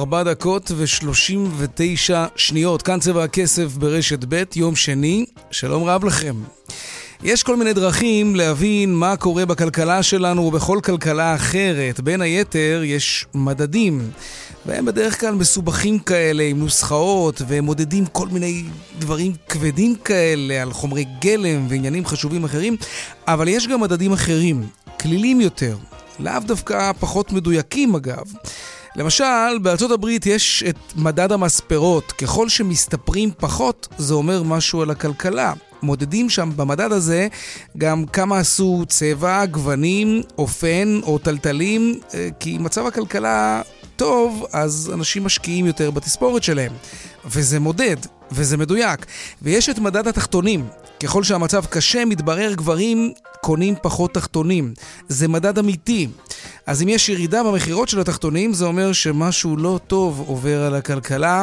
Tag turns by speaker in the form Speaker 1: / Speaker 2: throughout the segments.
Speaker 1: ארבע דקות ושלושים ותשע שניות. כאן צבע הכסף ברשת ב', יום שני. שלום רב לכם. יש כל מיני דרכים להבין מה קורה בכלכלה שלנו ובכל כלכלה אחרת. בין היתר, יש מדדים. והם בדרך כלל מסובכים כאלה עם נוסחאות, והם מודדים כל מיני דברים כבדים כאלה על חומרי גלם ועניינים חשובים אחרים, אבל יש גם מדדים אחרים, כלילים יותר, לאו דווקא פחות מדויקים אגב. למשל, בארצות הברית יש את מדד המספרות. ככל שמסתפרים פחות, זה אומר משהו על הכלכלה. מודדים שם במדד הזה גם כמה עשו צבע, גוונים, אופן או טלטלים, אה, כי מצב הכלכלה טוב, אז אנשים משקיעים יותר בתספורת שלהם. וזה מודד, וזה מדויק. ויש את מדד התחתונים. ככל שהמצב קשה, מתברר גברים קונים פחות תחתונים. זה מדד אמיתי. אז אם יש ירידה במכירות של התחתונים, זה אומר שמשהו לא טוב עובר על הכלכלה,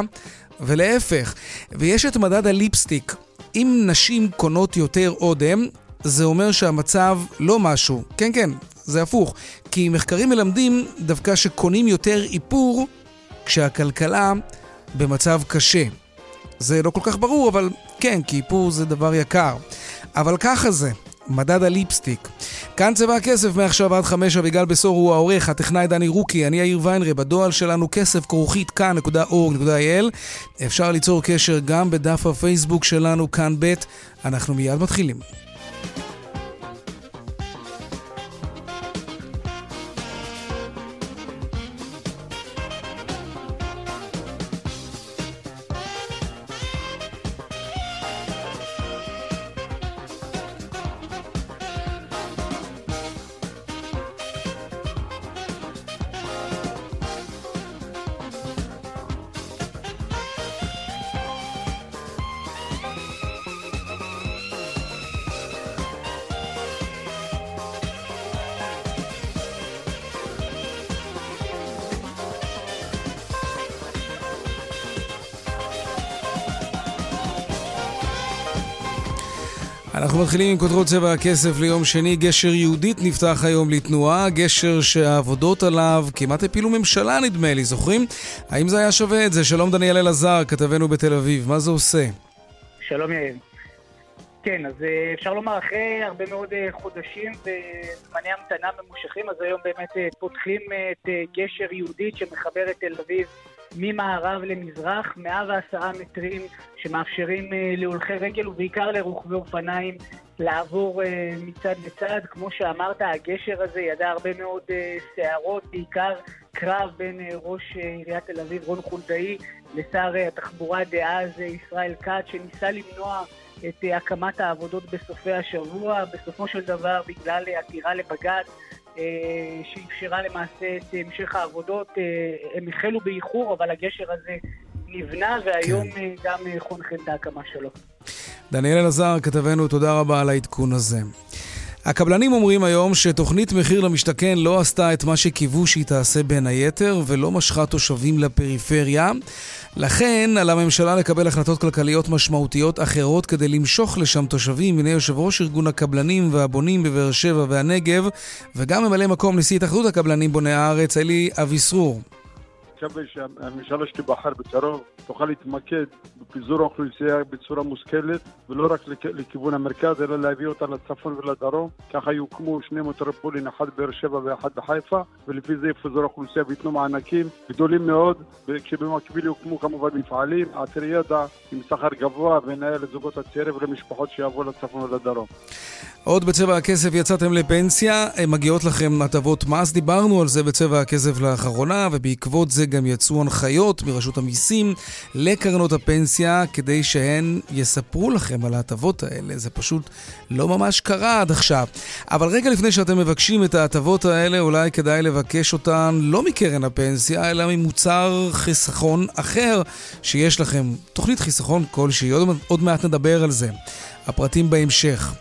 Speaker 1: ולהפך. ויש את מדד הליפסטיק. אם נשים קונות יותר אודם, זה אומר שהמצב לא משהו. כן, כן, זה הפוך. כי מחקרים מלמדים דווקא שקונים יותר איפור כשהכלכלה במצב קשה. זה לא כל כך ברור, אבל כן, כי איפור זה דבר יקר. אבל ככה זה, מדד הליפסטיק. כאן צבע הכסף מעכשיו עד חמש, אביגל בשור הוא העורך, הטכנאי דני רוקי, אני יאיר ויינרי, בדואל שלנו כסף כרוכית כאן.org.il. אפשר ליצור קשר גם בדף הפייסבוק שלנו כאן ב', אנחנו מיד מתחילים. אנחנו מתחילים עם כותרות צבע הכסף ליום שני. גשר יהודית נפתח היום לתנועה, גשר שהעבודות עליו כמעט הפילו ממשלה נדמה לי, זוכרים? האם זה היה שווה את זה? שלום דניאל אלעזר, כתבנו בתל אביב, מה זה עושה?
Speaker 2: שלום יאיר. כן, אז אה, אפשר לומר, אחרי הרבה מאוד אה, חודשים וזמני המתנה ממושכים, אז היום באמת אה, פותחים את גשר יהודית שמחבר את תל אביב ממערב למזרח, 110 מטרים שמאפשרים אה, להולכי רגל ובעיקר לרוכבי אופניים לעבור אה, מצד לצד. כמו שאמרת, הגשר הזה ידע הרבה מאוד אה, סערות, בעיקר קרב בין ראש עיריית תל אביב רון חולדאי לשר התחבורה דאז ישראל כץ, שניסה למנוע את הקמת העבודות בסופי השבוע. בסופו של דבר, בגלל עתירה לבג"ץ, אה, שאפשרה למעשה את המשך העבודות. אה, הם החלו באיחור, אבל הגשר הזה נבנה, והיום כן. אה, גם חונכן את ההקמה שלו.
Speaker 1: דניאל אלעזר, כתבנו, תודה רבה על העדכון הזה. הקבלנים אומרים היום שתוכנית מחיר למשתכן לא עשתה את מה שקיוו שהיא תעשה בין היתר ולא משכה תושבים לפריפריה. לכן על הממשלה לקבל החלטות כלכליות משמעותיות אחרות כדי למשוך לשם תושבים. הנה יושב ראש ארגון הקבלנים והבונים בבאר שבע והנגב וגם ממלא מקום נשיא התאחדות הקבלנים בוני הארץ, אלי אביסרור.
Speaker 3: מקווה שהממשלה שתיבחר בקרוב תוכל להתמקד בפיזור האוכלוסייה בצורה מושכלת ולא רק לכיוון המרכז אלא להביא אותה לצפון ולדרום. ככה יוקמו שני מטרופולין, אחד באר שבע ואחד בחיפה ולפי זה יפזור האוכלוסייה וייתנו מענקים גדולים מאוד כשבמקביל יוקמו כמובן מפעלים, עתיר ידע עם שכר גבוה ונאה לזוגות הצעירים ולמשפחות שיעברו לצפון ולדרום.
Speaker 1: עוד בצבע הכסף יצאתם לפנסיה, מגיעות לכם הטבות מס, דיברנו על זה בצבע הכסף לאחרונה ובעקבות זה גם יצאו הנחיות מרשות המיסים לקרנות הפנסיה כדי שהן יספרו לכם על ההטבות האלה. זה פשוט לא ממש קרה עד עכשיו. אבל רגע לפני שאתם מבקשים את ההטבות האלה, אולי כדאי לבקש אותן לא מקרן הפנסיה, אלא ממוצר חיסכון אחר שיש לכם. תוכנית חיסכון כלשהי, עוד, עוד מעט נדבר על זה. הפרטים בהמשך.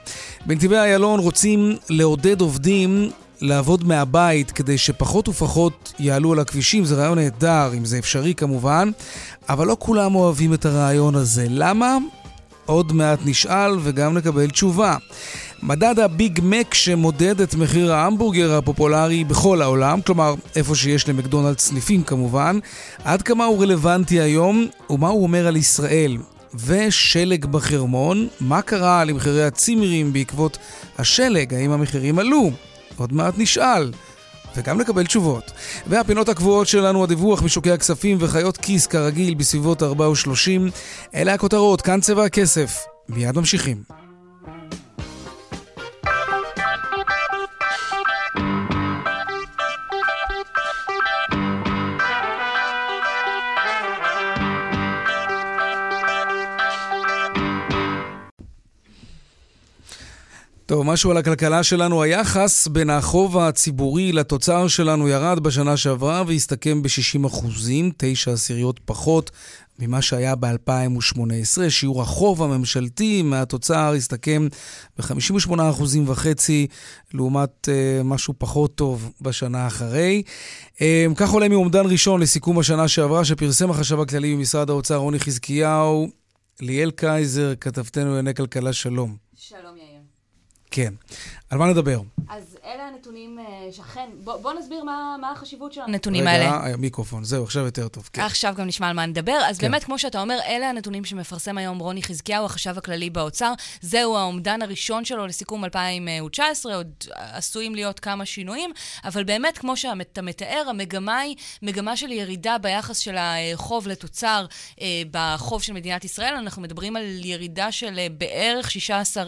Speaker 1: בנתיבי איילון רוצים לעודד עובדים לעבוד מהבית כדי שפחות ופחות יעלו על הכבישים, זה רעיון נהדר, אם זה אפשרי כמובן, אבל לא כולם אוהבים את הרעיון הזה. למה? עוד מעט נשאל וגם נקבל תשובה. מדד הביג מק שמודד את מחיר ההמבורגר הפופולרי בכל העולם, כלומר איפה שיש למקדונלד סניפים כמובן, עד כמה הוא רלוונטי היום ומה הוא אומר על ישראל. ושלג בחרמון, מה קרה למחירי הצימרים בעקבות השלג? האם המחירים עלו? עוד מעט נשאל. וגם לקבל תשובות. והפינות הקבועות שלנו, הדיווח משוקי הכספים וחיות כיס כרגיל בסביבות 4 ו-30. אלה הכותרות, כאן צבע הכסף. מיד ממשיכים. משהו על הכלכלה שלנו. היחס בין החוב הציבורי לתוצר שלנו ירד בשנה שעברה והסתכם ב-60 אחוזים, תשע עשיריות פחות ממה שהיה ב-2018. שיעור החוב הממשלתי מהתוצר הסתכם ב-58 אחוזים וחצי, לעומת uh, משהו פחות טוב בשנה אחרי. Um, כך עולה מאומדן ראשון לסיכום השנה שעברה, שפרסם החשב הכללי במשרד האוצר רוני חזקיהו. ליאל קייזר, כתבתנו לענייני כלכלה, שלום. כן. על מה נדבר?
Speaker 4: אז אלה הנתונים אה, שאכן, בוא, בוא נסביר מה, מה החשיבות של הנתונים האלה.
Speaker 1: רגע, המיקרופון, זהו, עכשיו יותר טוב.
Speaker 4: כן. עכשיו גם נשמע על מה נדבר. אז כן. באמת, כמו שאתה אומר, אלה הנתונים שמפרסם היום רוני חזקיהו, החשב הכללי באוצר. זהו האומדן הראשון שלו לסיכום 2019, עוד עשויים להיות כמה שינויים, אבל באמת, כמו שאתה מתאר, המגמה היא מגמה של ירידה ביחס של החוב לתוצר אה, בחוב של מדינת ישראל. אנחנו מדברים על ירידה של אה, בערך 16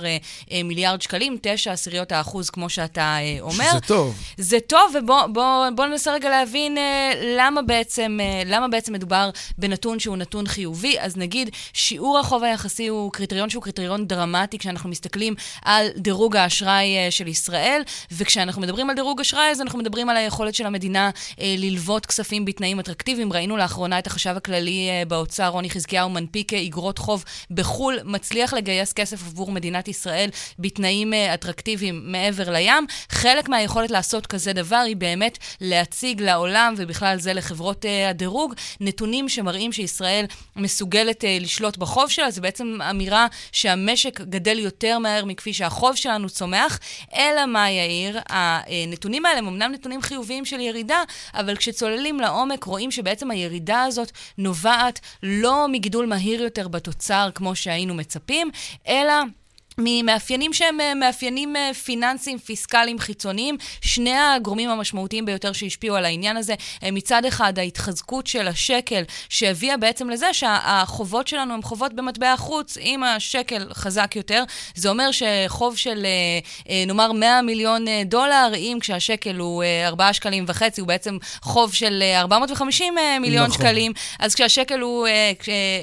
Speaker 4: מיליארד שקלים, 9 עשיריות האחוז, כמו שאתה אה, אומר.
Speaker 1: שזה טוב.
Speaker 4: זה טוב, ובואו ננסה רגע להבין אה, למה, בעצם, אה, למה בעצם מדובר בנתון שהוא נתון חיובי. אז נגיד, שיעור החוב היחסי הוא קריטריון שהוא קריטריון דרמטי כשאנחנו מסתכלים על דירוג האשראי אה, של ישראל, וכשאנחנו מדברים על דירוג אשראי, אז אנחנו מדברים על היכולת של המדינה ללוות כספים בתנאים אטרקטיביים. ראינו לאחרונה את החשב הכללי באוצר, רוני חזקיהו, מנפיק איגרות חוב בחו"ל, מצליח לגייס כסף עבור מדינת ישראל בתנאים אטרקטיביים מעבר לים. חלק מהיכולת לעשות כזה דבר היא באמת להציג לעולם, ובכלל זה לחברות uh, הדירוג, נתונים שמראים שישראל מסוגלת uh, לשלוט בחוב שלה. זו בעצם אמירה שהמשק גדל יותר מהר מכפי שהחוב שלנו צומח. אלא מה, יאיר? הנתונים האלה הם אמנם נתונים חיוביים של ירידה, אבל כשצוללים לעומק רואים שבעצם הירידה הזאת נובעת לא מגידול מהיר יותר בתוצר כמו שהיינו מצפים, אלא... ממאפיינים שהם אה, מאפיינים אה, פיננסיים, פיסקליים, חיצוניים. שני הגורמים המשמעותיים ביותר שהשפיעו על העניין הזה, מצד אחד ההתחזקות של השקל, שהביאה בעצם לזה שהחובות שלנו הם חובות במטבע חוץ. אם השקל חזק יותר, זה אומר שחוב של אה, נאמר 100 מיליון דולר, אם כשהשקל הוא 4 שקלים וחצי, הוא בעצם חוב של 450 מיליון נכון. שקלים, אז כשהשקל הוא,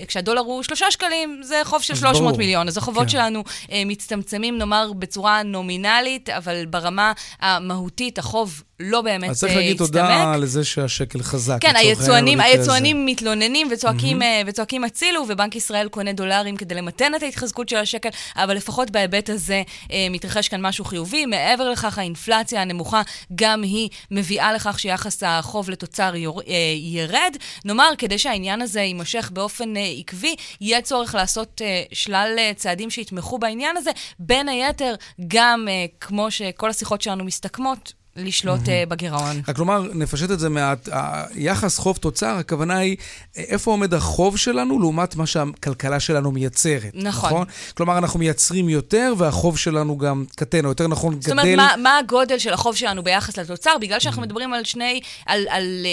Speaker 4: כשהדולר הוא 3 שקלים, זה חוב של 300 ברור. מיליון. אז החובות כן. שלנו מצטמצמים, נאמר, בצורה נומינלית, אבל ברמה המהותית, החוב לא באמת הצטמק.
Speaker 1: אז צריך להגיד אה, תודה על זה שהשקל חזק.
Speaker 4: כן, היצואנים, היצואנים מתלוננים וצועקים, mm-hmm. וצועקים הצילו, ובנק ישראל קונה דולרים כדי למתן את ההתחזקות של השקל, אבל לפחות בהיבט הזה אה, מתרחש כאן משהו חיובי. מעבר לכך, האינפלציה הנמוכה, גם היא מביאה לכך שיחס החוב לתוצר יור, אה, ירד. נאמר, כדי שהעניין הזה יימשך באופן אה, עקבי, יהיה צורך לעשות אה, שלל אה, צעדים שיתמכו בעניין הזה. בין היתר, גם אה, כמו שכל השיחות שלנו מסתכמות, לשלוט mm-hmm. בגירעון.
Speaker 1: רק לומר, נפשט את זה מעט, היחס חוב-תוצר, הכוונה היא איפה עומד החוב שלנו לעומת מה שהכלכלה שלנו מייצרת.
Speaker 4: נכון. נכון?
Speaker 1: כלומר, אנחנו מייצרים יותר והחוב שלנו גם קטן, או יותר נכון,
Speaker 4: זאת
Speaker 1: גדל.
Speaker 4: זאת אומרת, מה, מה הגודל של החוב שלנו ביחס לתוצר? בגלל שאנחנו mm-hmm. מדברים על שני, על, על, על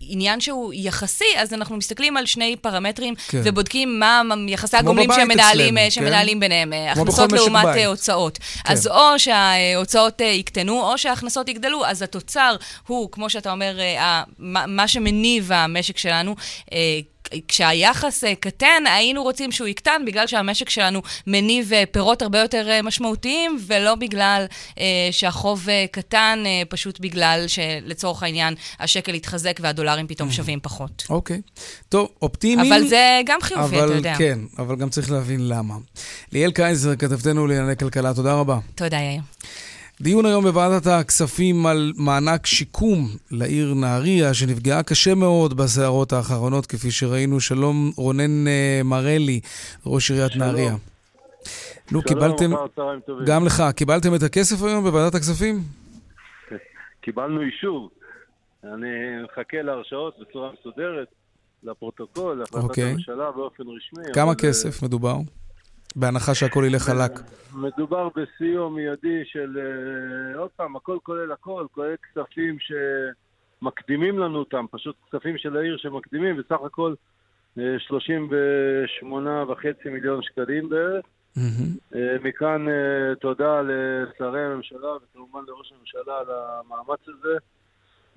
Speaker 4: עניין שהוא יחסי, אז אנחנו מסתכלים על שני פרמטרים
Speaker 1: כן.
Speaker 4: ובודקים מה יחסי
Speaker 1: כמו
Speaker 4: הגומלין
Speaker 1: בבית
Speaker 4: שהם מנהלים,
Speaker 1: אצלנו,
Speaker 4: אה,
Speaker 1: כן?
Speaker 4: שמנהלים ביניהם, אה,
Speaker 1: כמו
Speaker 4: הכנסות לעומת
Speaker 1: בית.
Speaker 4: אה, הוצאות. אז או שההוצאות אה, יקטנו, או שההכנסות יגדלו, אז התוצר הוא, כמו שאתה אומר, אה, מה שמניב המשק שלנו. אה, כשהיחס אה, קטן, היינו רוצים שהוא יקטן בגלל שהמשק שלנו מניב פירות הרבה יותר משמעותיים, ולא בגלל שהחוב קטן, פשוט בגלל שלצורך העניין השקל התחזק והדולרים פתאום שווים פחות.
Speaker 1: אוקיי. טוב, אופטימיים.
Speaker 4: אבל זה גם חיובי, אתה יודע.
Speaker 1: כן, אבל גם צריך להבין למה. ליאל קייזר, כתבתנו לענייני כלכלה, תודה רבה.
Speaker 4: תודה, יאיר.
Speaker 1: דיון היום בוועדת הכספים על מענק שיקום לעיר נהריה, שנפגעה קשה מאוד בסערות האחרונות, כפי שראינו. שלום, רונן אה, מרלי, ראש עיריית
Speaker 3: שלום.
Speaker 1: נהריה. נו,
Speaker 3: שלום,
Speaker 1: קיבלתם,
Speaker 3: טובים.
Speaker 1: גם לך, קיבלתם את הכסף היום בוועדת הכספים?
Speaker 3: קיבלנו אישור. אני מחכה להרשאות בצורה מסודרת, לפרוטוקול, להחלטת
Speaker 1: אוקיי.
Speaker 3: הממשלה באופן רשמי.
Speaker 1: כמה
Speaker 3: אבל,
Speaker 1: כסף מדובר? בהנחה שהכל ילך חלק.
Speaker 3: מדובר בסיוע מיידי של, אה, עוד פעם, הכל כולל הכל, כולל כספים שמקדימים לנו אותם, פשוט כספים של העיר שמקדימים, בסך הכל אה, 38.5 מיליון שקלים בערך. אה, מכאן תודה לשרי הממשלה וכמובן לראש הממשלה על המאמץ הזה.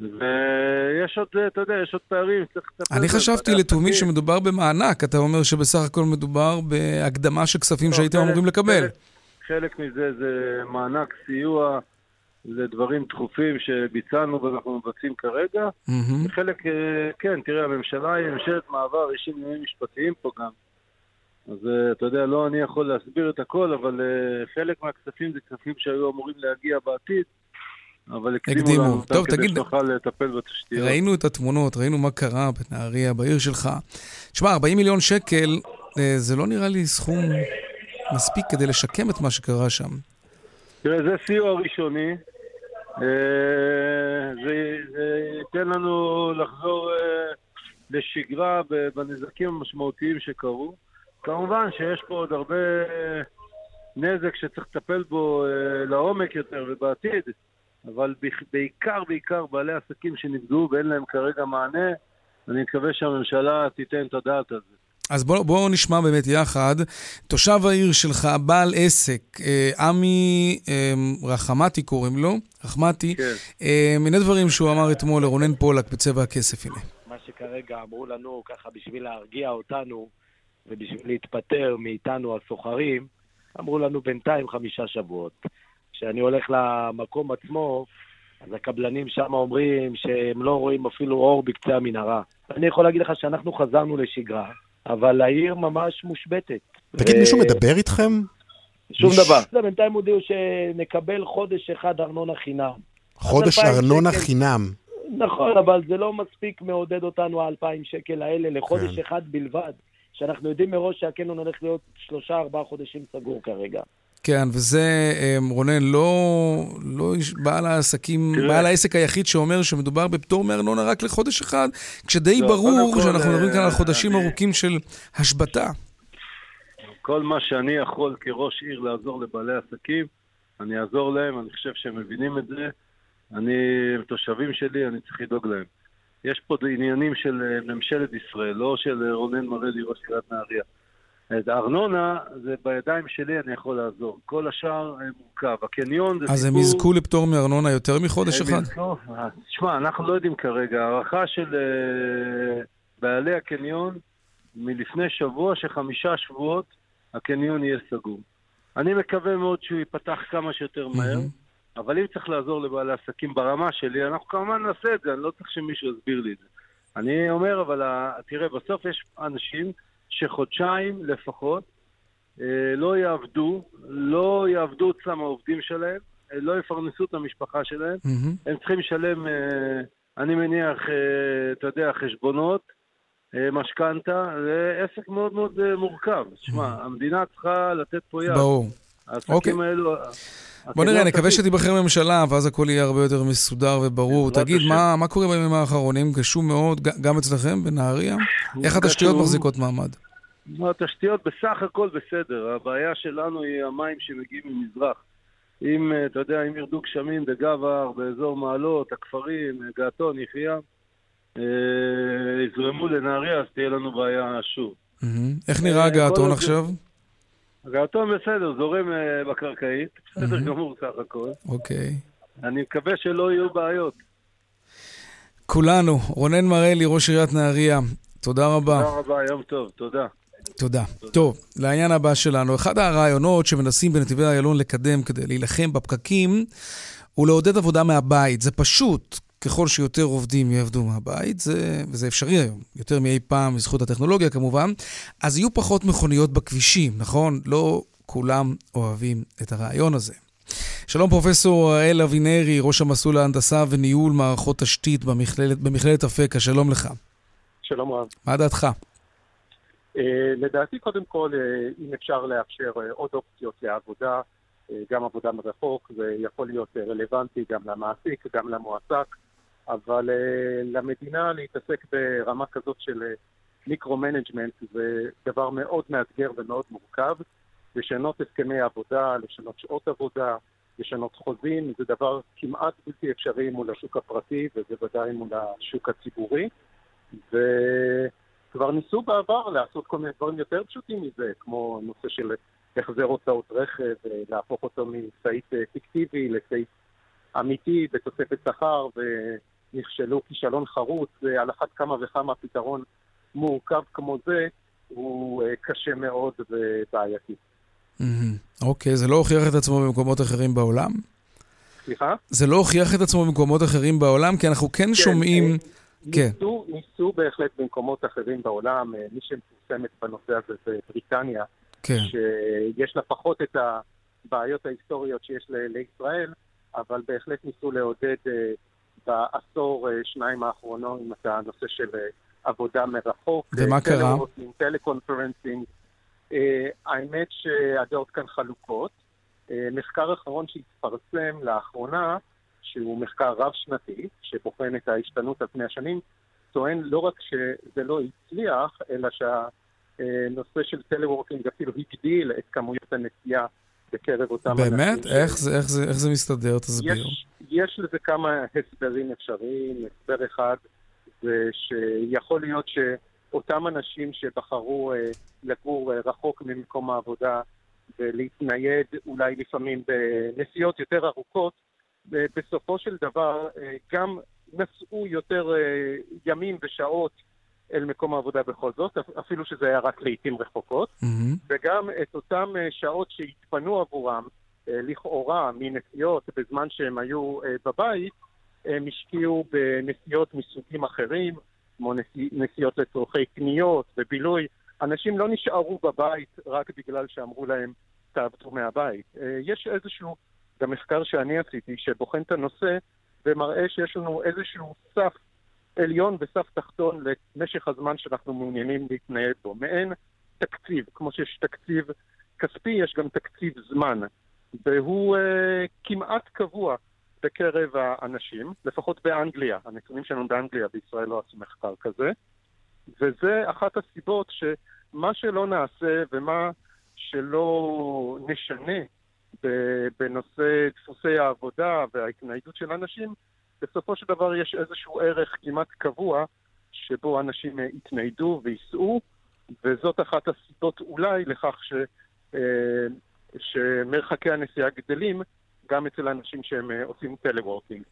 Speaker 3: ויש עוד, אה, אתה יודע, יש עוד פערים, לטפל
Speaker 1: אני. חשבתי לתומי. שמדובר במענק, אתה אומר שבסך הכל מדובר בהקדמה של כספים
Speaker 3: לא,
Speaker 1: שהייתם
Speaker 3: חלק-
Speaker 1: אמורים לקבל.
Speaker 3: חלק- חלק מזה זה מענק סיוע לדברים דחופים שביצענו ואנחנו מבצעים כרגע. וחלק, אה, כן, תראה, הממשלה היא ממשלת מעבר, יש עניינים משפטיים פה גם. אז אה, אתה יודע, לא אני יכול להסביר את הכל, אבל חלק מהכספים זה כספים שהיו אמורים להגיע בעתיד, אבל הקדימו
Speaker 1: הקדימו.
Speaker 3: לנו אותם
Speaker 1: טוב,
Speaker 3: כדי
Speaker 1: תגיד-
Speaker 3: שנוכל לטפל בתשתיות.
Speaker 1: ראינו את התמונות, ראינו מה קרה בנהריה, בעיר שלך. תשמע, 40 מיליון שקל, אה, זה לא נראה לי סכום מספיק כדי לשקם את מה שקרה שם.
Speaker 3: תראה, זה סיוע ראשוני. אה, זה זה ייתן לנו לחזור אה, לשגרה בנזקים המשמעותיים שקרו. כמובן שיש פה עוד הרבה נזק שצריך לטפל בו לעומק יותר ובעתיד, אבל בעיקר, בעיקר בעלי עסקים שנפגעו ואין להם כרגע מענה, אני מקווה שהממשלה תיתן את הדעת על זה.
Speaker 1: אז בואו בוא נשמע באמת יחד. תושב העיר שלך, בעל עסק, אה, עמי אה, רחמתי קוראים לו, רחמתי,
Speaker 3: כן.
Speaker 1: אה, מיני דברים שהוא אמר אתמול לרונן פולק בצבע הכסף, הנה.
Speaker 5: מה שכרגע אמרו לנו, ככה בשביל להרגיע אותנו ובשביל להתפטר מאיתנו הסוחרים, אמרו לנו בינתיים חמישה שבועות. כשאני הולך למקום עצמו, אז הקבלנים שם אומרים שהם לא רואים אפילו אור בקצה המנהרה. אני יכול להגיד לך שאנחנו חזרנו לשגרה, אבל העיר ממש מושבתת.
Speaker 6: תגיד,
Speaker 5: ו-
Speaker 6: מישהו מדבר איתכם?
Speaker 5: שום
Speaker 6: מש-
Speaker 5: דבר. זה, בינתיים הודיעו שנקבל חודש אחד ארנונה חינם.
Speaker 6: חודש ארנונה
Speaker 5: שקל.
Speaker 6: חינם.
Speaker 5: נכון, אבל זה לא מספיק מעודד אותנו ה-2,000 שקל האלה לחודש
Speaker 6: כן.
Speaker 5: אחד בלבד. שאנחנו יודעים מראש שהקניון הולך להיות שלושה, ארבעה חודשים סגור כרגע.
Speaker 1: כן, וזה, אה, רונן, לא, לא בעל העסקים,
Speaker 3: תראה.
Speaker 1: בעל העסק היחיד שאומר שמדובר בפטור מארנונה רק לחודש אחד, כשדי
Speaker 3: לא,
Speaker 1: ברור
Speaker 3: כל,
Speaker 1: שאנחנו מדברים כאן על
Speaker 3: אה,
Speaker 1: חודשים
Speaker 3: אני-
Speaker 1: ארוכים של השבתה.
Speaker 3: כל מה שאני יכול כראש עיר לעזור לבעלי עסקים, אני אעזור להם, אני חושב שהם מבינים את זה. אני, הם תושבים שלי, אני צריך לדאוג להם. יש פה עניינים של אה, ממשלת ישראל, לא של אה, רונן מרלי, ראש עיריית נהריה. את הארנונה, זה בידיים שלי, אני יכול לעזור. כל השאר אה, מורכב. הקניון זה
Speaker 1: אז הם
Speaker 3: סיפור...
Speaker 1: יזכו לפטור מארנונה יותר מחודש אחד?
Speaker 3: יזכו- אה, תשמע, אנחנו לא יודעים כרגע. הערכה של אה, בעלי הקניון מלפני שבוע, שחמישה שבועות הקניון יהיה סגור. אני מקווה מאוד שהוא ייפתח כמה שיותר מהר,
Speaker 1: מהמם.
Speaker 3: אבל אם צריך לעזור לבעלי עסקים ברמה שלי, אנחנו כמובן נעשה את זה, אני לא צריך שמישהו יסביר לי את זה. אני אומר, אבל תראה, בסוף יש אנשים שחודשיים לפחות אה, לא יעבדו, לא יעבדו אצלם העובדים שלהם, אה, לא יפרנסו את המשפחה שלהם,
Speaker 1: מהמם.
Speaker 3: הם צריכים לשלם, אה, אני מניח, אתה יודע, חשבונות, משכנתה, זה עסק מאוד מאוד מורכב. תשמע, המדינה צריכה לתת פה יד.
Speaker 1: ברור.
Speaker 3: העסקים
Speaker 1: אוקיי.
Speaker 3: האלו...
Speaker 1: בוא נראה, נקווה שתיבחר ממשלה, ואז הכל יהיה הרבה יותר מסודר וברור. תגיד. מה מה קורה בימים האחרונים? גשום מאוד, גם אצלכם, בנהריה? איך התשתיות. מחזיקות מעמד?
Speaker 3: התשתיות בסך הכל בסדר, הבעיה שלנו היא המים שמגיעים ממזרח. אם, אה, אתה יודע, אם ירדו גשמים בגבר, באזור מעלות, הכפרים, אה, געתון, יחיעם, אה, יזרמו לנהריה, אז תהיה לנו בעיה שוב.
Speaker 1: איך נראה הגעתון
Speaker 3: כל
Speaker 1: עכשיו?
Speaker 3: הגעתון בסדר, זורם אה, בקרקעית, בסדר גמור סך הכל.
Speaker 1: אוקיי.
Speaker 3: אני מקווה שלא יהיו בעיות.
Speaker 1: כולנו, רונן מרלי, ראש עיריית נהריה, תודה רבה.
Speaker 3: תודה רבה, יום טוב, תודה.
Speaker 1: תודה. טוב, לעניין הבא שלנו. אחד הרעיונות שמנסים בנתיבי איילון לקדם כדי להילחם בפקקים הוא לעודד עבודה מהבית. זה פשוט. ככל שיותר עובדים יעבדו מהבית, זה, וזה אפשרי היום, יותר מאי פעם בזכות הטכנולוגיה כמובן, אז יהיו פחות מכוניות בכבישים, נכון? לא כולם אוהבים את הרעיון הזה. שלום פרופסור הראל אבינרי, ראש המסלול להנדסה וניהול מערכות תשתית במכללת, במכללת אפקה, שלום לך.
Speaker 6: שלום רב.
Speaker 1: מה דעתך?
Speaker 6: אה, לדעתי, קודם כל, אה, אם אפשר לאפשר אה, עוד אופציות לעבודה, גם עבודה מרחוק, זה יכול להיות רלוונטי גם למעסיק, גם למועסק, אבל אה, למדינה להתעסק ברמה כזאת של אה, micro-management זה דבר מאוד מאתגר ומאוד מורכב. לשנות הסכמי עבודה, לשנות שעות עבודה, לשנות חוזים, זה דבר כמעט בלתי אפשרי מול השוק הפרטי ובוודאי מול השוק הציבורי. וכבר ניסו בעבר לעשות כל מיני דברים יותר פשוטים מזה, כמו נושא של החזר הוצאות רכב, להפוך אותו מסעיף אה, פיקטיבי לסעיף אמיתי בתוספת שכר, ונכשלו כישלון חרוץ, על אחת כמה וכמה פתרון מורכב כמו זה הוא אה, קשה מאוד ובעייתי.
Speaker 1: מהמם. אוקיי, זה לא הוכיח את עצמו במקומות אחרים בעולם?
Speaker 6: סליחה?
Speaker 1: זה לא הוכיח את עצמו במקומות אחרים בעולם, כי אנחנו כן שומעים...
Speaker 6: אה,
Speaker 1: כן.
Speaker 6: ניסו, ניסו בהחלט במקומות אחרים בעולם, אה, מי שמפורסמת בנושא הזה זה בריטניה,
Speaker 1: כן.
Speaker 6: שיש לה פחות את הבעיות ההיסטוריות שיש לישראל, אבל בהחלט ניסו לעודד בעשור, אה, שניים האחרונים, את הנושא של אה, עבודה מרחוק.
Speaker 1: ומה
Speaker 6: אה,
Speaker 1: קרה?
Speaker 6: teleworking, teleconferencing. האמת שהדעות כאן חלוקות. מחקר אחרון שהתפרסם לאחרונה, שהוא מחקר רב-שנתי, שבוחן את ההשתנות על פני השנים, טוען לא רק שזה לא הצליח, אלא שהנושא של teleworking אפילו הגדיל את כמויות הנסיעה בקרב אותם אנשים.
Speaker 1: באמת? איך זה, איך זה, איך זה מסתדר? תסביר.
Speaker 6: יש, יש לזה כמה הסברים אפשריים. הסבר אחד זה שיכול להיות שאותם אנשים שבחרו אה, לגור אה, רחוק ממקום העבודה ולהתנייד אולי לפעמים בנסיעות יותר ארוכות, אה, בסופו של דבר אה, גם נסעו יותר אה, ימים ושעות אל מקום העבודה בכל זאת, אפ- אפילו שזה היה רק לעיתים רחוקות.
Speaker 1: מהמם.
Speaker 6: וגם את אותן אה, שעות שהתפנו עבורם, אה, לכאורה, מנסיעות בזמן שהם היו אה, בבית, הם השקיעו בנסיעות מסוגים אחרים, כמו נסיע, נסיעות לצורכי קניות ובילוי. אנשים לא נשארו בבית רק בגלל שאמרו להם, תעבדו מהבית. יש איזשהו, גם מחקר שאני עשיתי, שבוחן את הנושא ומראה שיש לנו איזשהו סף עליון וסף תחתון למשך הזמן שאנחנו מעוניינים להתנייד בו. מעין תקציב, כמו שיש תקציב כספי, יש גם תקציב זמן, והוא אה, כמעט קבוע בקרב האנשים, לפחות באנגליה. הנתונים שלנו באנגליה, בישראל לא עשו מחקר כזה, וזה אחת הסיבות שמה שלא נעשה ומה שלא נשנה בנושא דפוסי העבודה וההתניידות של אנשים, בסופו של דבר יש איזשהו ערך כמעט קבוע שבו אנשים אה, יתניידו וייסעו, וזאת אחת הסיבות אולי לכך ש, אה, שמרחקי הנסיעה גדלים גם אצל אנשים שהם אה, עושים
Speaker 1: teleworking.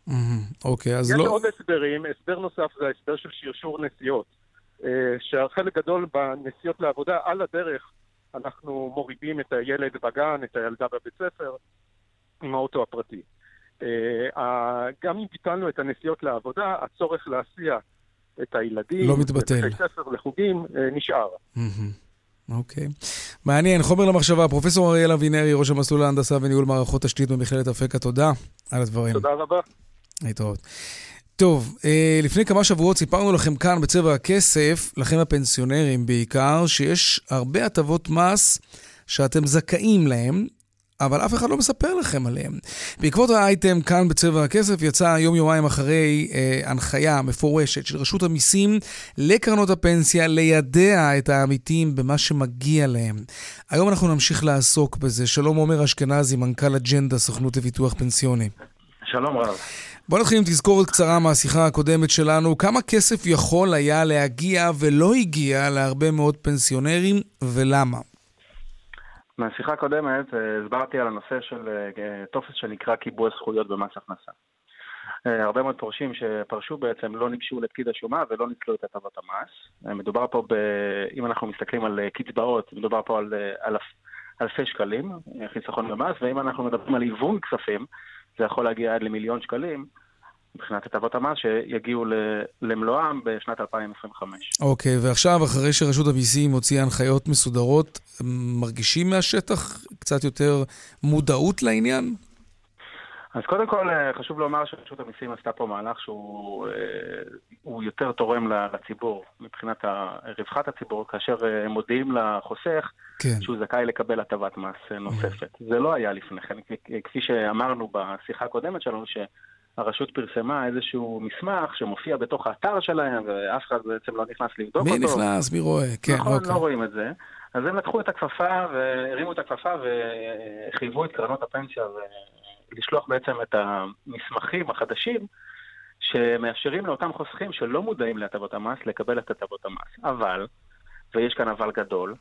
Speaker 1: אוקיי, אז
Speaker 6: יש
Speaker 1: לא...
Speaker 6: עוד הסברים, הסבר נוסף זה ההסבר של שרשור נסיעות. אה, שהחלק גדול בנסיעות לעבודה, על הדרך אנחנו מורידים את הילד בגן, את הילדה בבית ספר, עם האוטו הפרטי. אה, גם אם ביטלנו את הנסיעות לעבודה, הצורך להסיע את הילדים,
Speaker 1: לא מתבטל.
Speaker 6: לבתי ספר, לחוגים, אה, נשאר.
Speaker 1: אוקיי. מעניין, חומר למחשבה. פרופסור אריאל אבינרי, ראש המסלול להנדסה וניהול מערכות תשתית במכללת אפקה, תודה על הדברים.
Speaker 6: תודה רבה.
Speaker 1: להתראות. טוב, אה, לפני כמה שבועות סיפרנו לכם כאן בצבע הכסף, לכם הפנסיונרים בעיקר, שיש הרבה הטבות מס שאתם זכאים להם, אבל אף אחד לא מספר לכם עליהם. בעקבות האייטם כאן בצבע הכסף יצא יום-יומיים אחרי אה, הנחיה מפורשת של רשות המיסים לקרנות הפנסיה לידע את העמיתים במה שמגיע להם. היום אנחנו נמשיך לעסוק בזה. שלום עומר אשכנזי, מנכ"ל אג'נדה, סוכנות לביטוח פנסיוני.
Speaker 7: שלום רב.
Speaker 1: בוא נתחיל עם תזכורת קצרה מהשיחה הקודמת שלנו. כמה כסף יכול היה להגיע ולא הגיע להרבה מאוד פנסיונרים, ולמה?
Speaker 7: מהשיחה הקודמת אה, הסברתי על הנושא של אה, טופס שנקרא קיבוע זכויות במס הכנסה. אה, הרבה מאוד פורשים שפרשו בעצם לא ניגשו לפקיד השומה ולא ניצלו את הטבות המס. מדובר פה, ב, אם אנחנו מסתכלים על קצבאות, מדובר פה על אלף, אלפי שקלים, חיסכון במס, ואם אנחנו מדברים על היוון כספים, זה יכול להגיע עד למיליון שקלים. מבחינת הטבות המס שיגיעו למלואם בשנת 2025.
Speaker 1: אוקיי, okay, ועכשיו, אחרי שרשות המיסים הוציאה הנחיות מסודרות, מרגישים מהשטח קצת יותר מודעות לעניין?
Speaker 7: אז קודם כל אה, חשוב לומר שרשות המיסים עשתה פה מהלך שהוא אה, יותר תורם לציבור מבחינת רווחת הציבור, כאשר אה, הם מודיעים לחוסך כן. שהוא זכאי לקבל הטבת מס נוספת. Mm. זה לא היה לפני כן, כפי שאמרנו בשיחה הקודמת שלנו, הרשות פרסמה איזשהו מסמך שמופיע בתוך האתר שלהם, ואף אחד בעצם לא נכנס לבדוק
Speaker 1: מי
Speaker 7: אותו.
Speaker 1: מי נכנס? מי רואה? כן,
Speaker 7: נכון,
Speaker 1: אוקיי.
Speaker 7: לא רואים את זה. אז הם לקחו את הכפפה והרימו את הכפפה וחייבו את קרנות הפנסיה ולשלוח בעצם את המסמכים החדשים שמאפשרים לאותם חוסכים שלא מודעים להטבות המס לקבל את הטבות המס. אבל, ויש כאן אבל גדול,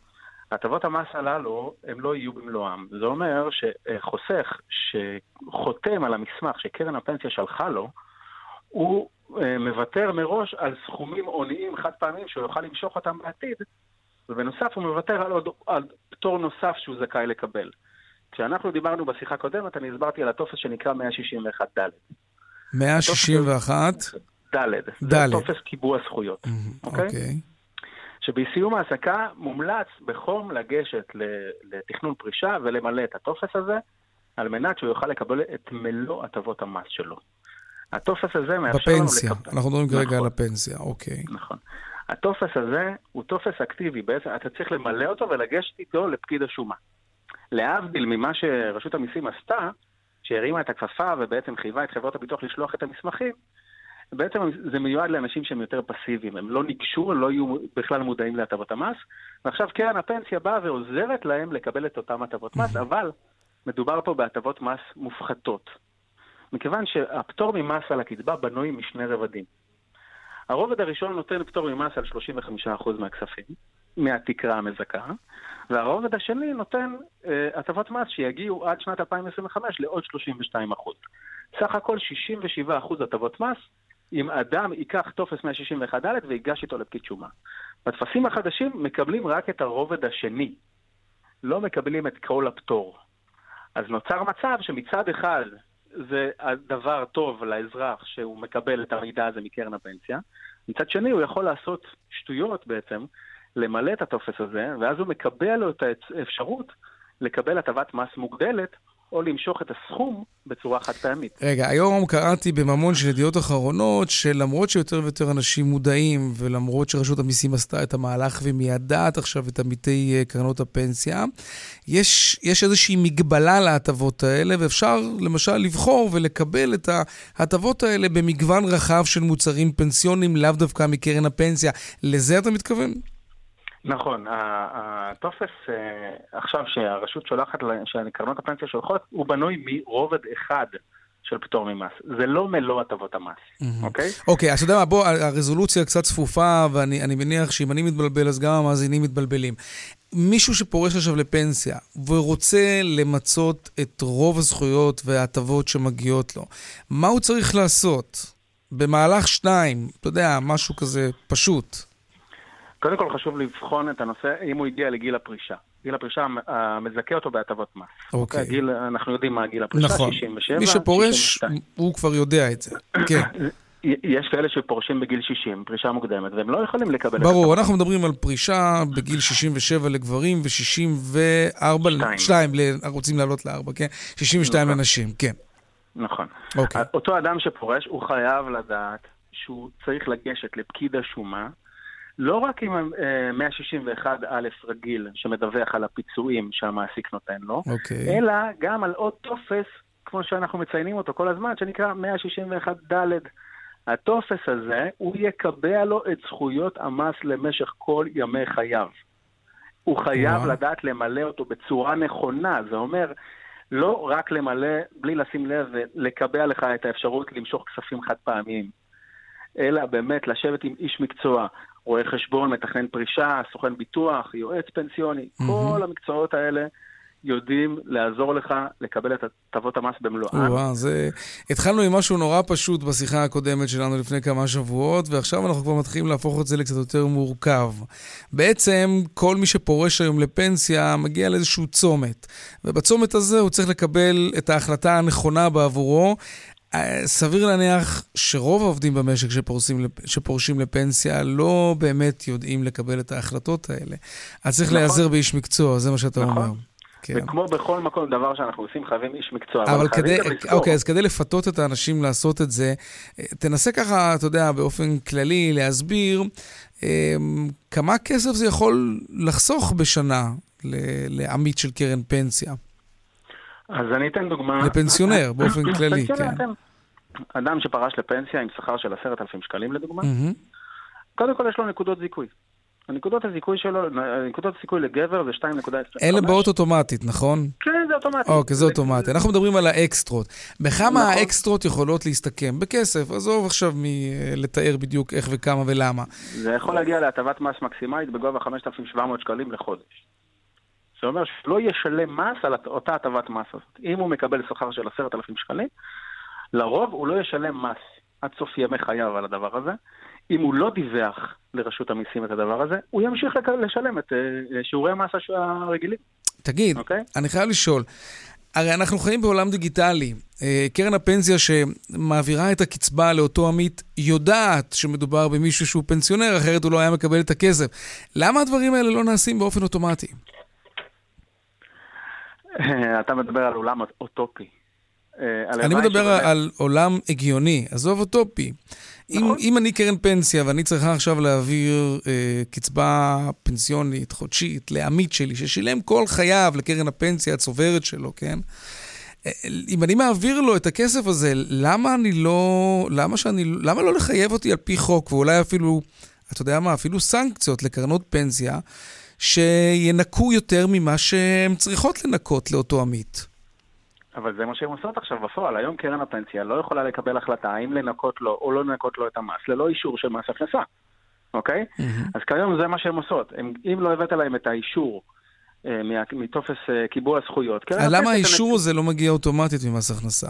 Speaker 7: הטבות המס הללו הם לא יהיו במלואם. זה אומר שחוסך שחותם על המסמך שקרן הפנסיה שלחה לו, הוא אה, מוותר מראש על סכומים הוניים חד פעמים שהוא יוכל למשוך אותם בעתיד, ובנוסף הוא מוותר על עוד על פטור נוסף שהוא זכאי לקבל. כשאנחנו דיברנו בשיחה הקודמת, אני הסברתי על הטופס שנקרא 161 ד'.
Speaker 1: 161?
Speaker 7: ד'. זה טופס קיבוע זכויות.
Speaker 1: אוקיי? אוקיי.
Speaker 7: שבסיום ההעסקה מומלץ בחום לגשת לתכנון פרישה ולמלא את הטופס הזה, על מנת שהוא יוכל לקבל את מלוא הטבות המס שלו. הטופס הזה מאפשר
Speaker 1: לנו... בפנסיה, אנחנו מדברים כרגע נכון, על הפנסיה, אוקיי.
Speaker 7: נכון. הטופס הזה הוא טופס אקטיבי, בעצם אתה צריך למלא אותו ולגשת איתו לפקיד השומה. להבדיל ממה שרשות המיסים עשתה, שהרימה את הכפפה ובעצם חייבה את חברות הביטוח לשלוח את המסמכים, בעצם זה מיועד לאנשים שהם יותר פסיביים, הם לא ניגשו, לא יהיו בכלל מודעים להטבות המס, ועכשיו קרן הפנסיה באה ועוזרת להם לקבל את אותן הטבות מס, אבל מדובר פה בהטבות מס מופחתות. מכיוון שהפטור ממס על הקצבה בנוי משני רבדים. הרובד הראשון נותן פטור ממס על 35% מהכספים, מהתקרה המזכה, והרובד השני נותן אה, הטבות מס שיגיעו עד שנת 2025 לעוד 32%. סך הכל 67% הטבות מס אם אדם ייקח טופס 161ד ויגש איתו לפקיד שומה. בטפסים החדשים מקבלים רק את הרובד השני, לא מקבלים את כל הפטור. אז נוצר מצב שמצד אחד זה הדבר טוב לאזרח שהוא מקבל את המידע הזה מקרן הפנסיה, מצד שני הוא יכול לעשות שטויות בעצם, למלא את הטופס הזה, ואז הוא מקבל לו את האפשרות לקבל הטבת מס מוגדלת או למשוך את הסכום בצורה חד פעמית.
Speaker 1: רגע, היום קראתי בממון של ידיעות אחרונות, שלמרות שיותר ויותר אנשים מודעים, ולמרות שרשות המיסים עשתה את המהלך ומיידעת עכשיו את עמיתי אה, קרנות הפנסיה, יש, יש איזושהי מגבלה להטבות האלה, ואפשר למשל לבחור ולקבל את ההטבות האלה במגוון רחב של מוצרים פנסיוניים, לאו דווקא מקרן הפנסיה. לזה אתה מתכוון?
Speaker 7: נכון, הטופס אה, עכשיו שהרשות שולחת, שקרנות הפנסיה שולחות, הוא בנוי מרובד אחד של פטור ממס. זה לא מלוא הטבות המס, אוקיי?
Speaker 1: אוקיי, אז אתה יודע מה, בוא, הרזולוציה קצת צפופה, ואני מניח שאם אני מתבלבל, אז גם המאזינים מתבלבלים. מישהו שפורש עכשיו לפנסיה ורוצה למצות את רוב הזכויות וההטבות שמגיעות לו, מה הוא צריך לעשות? במהלך שניים, אתה יודע, משהו כזה פשוט.
Speaker 7: קודם כל חשוב לבחון את הנושא, אם הוא הגיע לגיל הפרישה. גיל הפרישה מזכה אותו בהטבות מס.
Speaker 1: אוקיי.
Speaker 7: הגיל, אנחנו יודעים מה גיל הפרישה,
Speaker 1: נכון.
Speaker 7: 67,
Speaker 1: מי שפורש, 62. הוא כבר יודע את זה. כן.
Speaker 7: יש כאלה שפורשים בגיל 60, פרישה מוקדמת, והם לא יכולים לקבל...
Speaker 1: ברור, אנחנו מדברים על פרישה בגיל 67 לגברים ו-64, 2, רוצים לעלות ל-4, כן? 62 נכון. לנשים, כן.
Speaker 7: נכון. אוקיי. אותו אדם שפורש, הוא חייב לדעת שהוא צריך לגשת לפקיד השומה, לא רק עם 161א אה, רגיל שמדווח על הפיצויים שהמעסיק נותן לו,
Speaker 1: okay. אוקיי.
Speaker 7: אלא גם על עוד טופס, כמו שאנחנו מציינים אותו כל הזמן, שנקרא 161ד. הטופס הזה, הוא יקבע לו את זכויות המס למשך כל ימי חייו. הוא חייב wow. לדעת למלא אותו בצורה נכונה, זה אומר לא רק למלא, בלי לשים לב ולקבע לך את האפשרות למשוך כספים חד פעמיים, אלא באמת לשבת עם איש מקצוע, רואה חשבון, מתכנן פרישה, סוכן ביטוח, יועץ פנסיוני, mm-hmm. כל המקצועות האלה יודעים לעזור לך לקבל את הטבות המס במלואן.
Speaker 1: וואו, זה... התחלנו עם משהו נורא פשוט בשיחה הקודמת שלנו לפני כמה שבועות, ועכשיו אנחנו כבר מתחילים להפוך את זה לקצת יותר מורכב. בעצם, כל מי שפורש היום לפנסיה מגיע לאיזשהו צומת, ובצומת הזה הוא צריך לקבל את ההחלטה הנכונה בעבורו. אה, סביר להניח שרוב העובדים במשק שפורשים, שפורשים לפנסיה לא באמת יודעים לקבל את ההחלטות האלה. אז צריך נכון. להיעזר באיש מקצוע, זה מה שאתה נכון. אומר.
Speaker 7: כן. וכמו בכל מקום, דבר שאנחנו עושים, חייבים איש מקצוע.
Speaker 1: אבל, אבל כדי, אוקיי, אז כדי לפתות את האנשים לעשות את זה, תנסה ככה, אתה יודע, באופן כללי, להסביר אמ, כמה כסף זה יכול לחסוך בשנה לעמית של קרן פנסיה.
Speaker 7: אז אני אתן דוגמה.
Speaker 1: לפנסיונר, באופן כללי, כן. כן.
Speaker 7: אדם שפרש לפנסיה עם שכר של עשרת אלפים שקלים, לדוגמה, קודם כל יש לו נקודות זיכוי. הנקודות הזיכוי שלו, נקודות הזיכוי לגבר זה 2.25.
Speaker 1: אלה באות אוטומטית, נכון?
Speaker 7: כן, זה אוטומטי.
Speaker 1: אוקיי, זה אוטומטי. אנחנו מדברים על האקסטרות. בכמה נכון. האקסטרות יכולות להסתכם? בכסף, עזוב עכשיו מלתאר בדיוק איך וכמה ולמה.
Speaker 7: זה יכול להגיע להטבת מס מקסימלית בגובה 5,700 שקלים לחודש. זה אומר שלא ישלם מס על אותה הטבת מס הזאת. אם הוא מקבל שכר של 10,000 שקלים, לרוב הוא לא ישלם מס עד סוף ימי חייו על הדבר הזה. אם הוא לא דיווח לרשות המיסים את הדבר הזה, הוא ימשיך לשלם את אה, שיעורי המס הרגילים.
Speaker 1: תגיד, okay? אוקיי? אני חייב לשאול, הרי אנחנו חיים בעולם דיגיטלי. אה, קרן הפנסיה שמעבירה את הקצבה לאותו עמית יודעת שמדובר במישהו שהוא פנסיונר, אחרת הוא לא היה מקבל את הכסף. למה הדברים האלה לא נעשים באופן אוטומטי?
Speaker 7: אתה מדבר על עולם אוטופי.
Speaker 1: אה, אני מדבר על עולם הגיוני, עזוב אוטופי. אם, נכון. אם אני קרן פנסיה ואני צריכה עכשיו להעביר אה, קצבה פנסיונית חודשית לעמית שלי, ששילם כל חייו לקרן הפנסיה הצוברת שלו, כן? אה, אם אני מעביר לו את הכסף הזה, למה אני לא... למה שאני... למה לא לחייב אותי על פי חוק, ואולי אפילו, אתה יודע מה, אפילו סנקציות לקרנות פנסיה, שינקו יותר ממה שהן צריכות לנקות לאותו עמית?
Speaker 7: אבל זה מה שהן עושות עכשיו בפועל. היום קרן הפנסיה לא יכולה לקבל החלטה האם לנקות לו או לא לנקות לו את המס, ללא אישור של מס הכנסה, אוקיי? Mm-hmm. אז כיום זה מה שהן עושות. הם, אם לא הבאת להם את האישור אה, מטופס אה, קיבוע הזכויות...
Speaker 1: למה האישור הזה לא מגיע אוטומטית ממס הכנסה?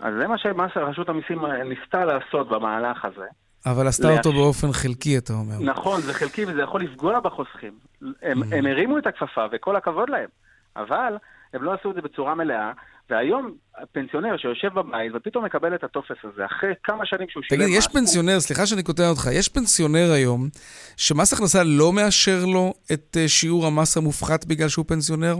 Speaker 7: אז זה מה שרשות המיסים אה, ניסתה לעשות במהלך הזה.
Speaker 1: אבל עשתה להש... אותו באופן חלקי, אתה אומר.
Speaker 7: נכון, זה חלקי וזה יכול לפגוע בחוסכים. הם, mm-hmm. הם הרימו את הכפפה, וכל הכבוד להם. אבל הם לא עשו את זה בצורה מלאה, והיום הפנסיונר שיושב בבית ופתאום מקבל את הטופס הזה, אחרי כמה שנים שהוא שילם...
Speaker 1: תגיד, יש פנסיונר, סליחה שאני קוטע אותך, יש פנסיונר היום שמס הכנסה לא מאשר לו את אה, שיעור המס המופחת בגלל שהוא פנסיונר?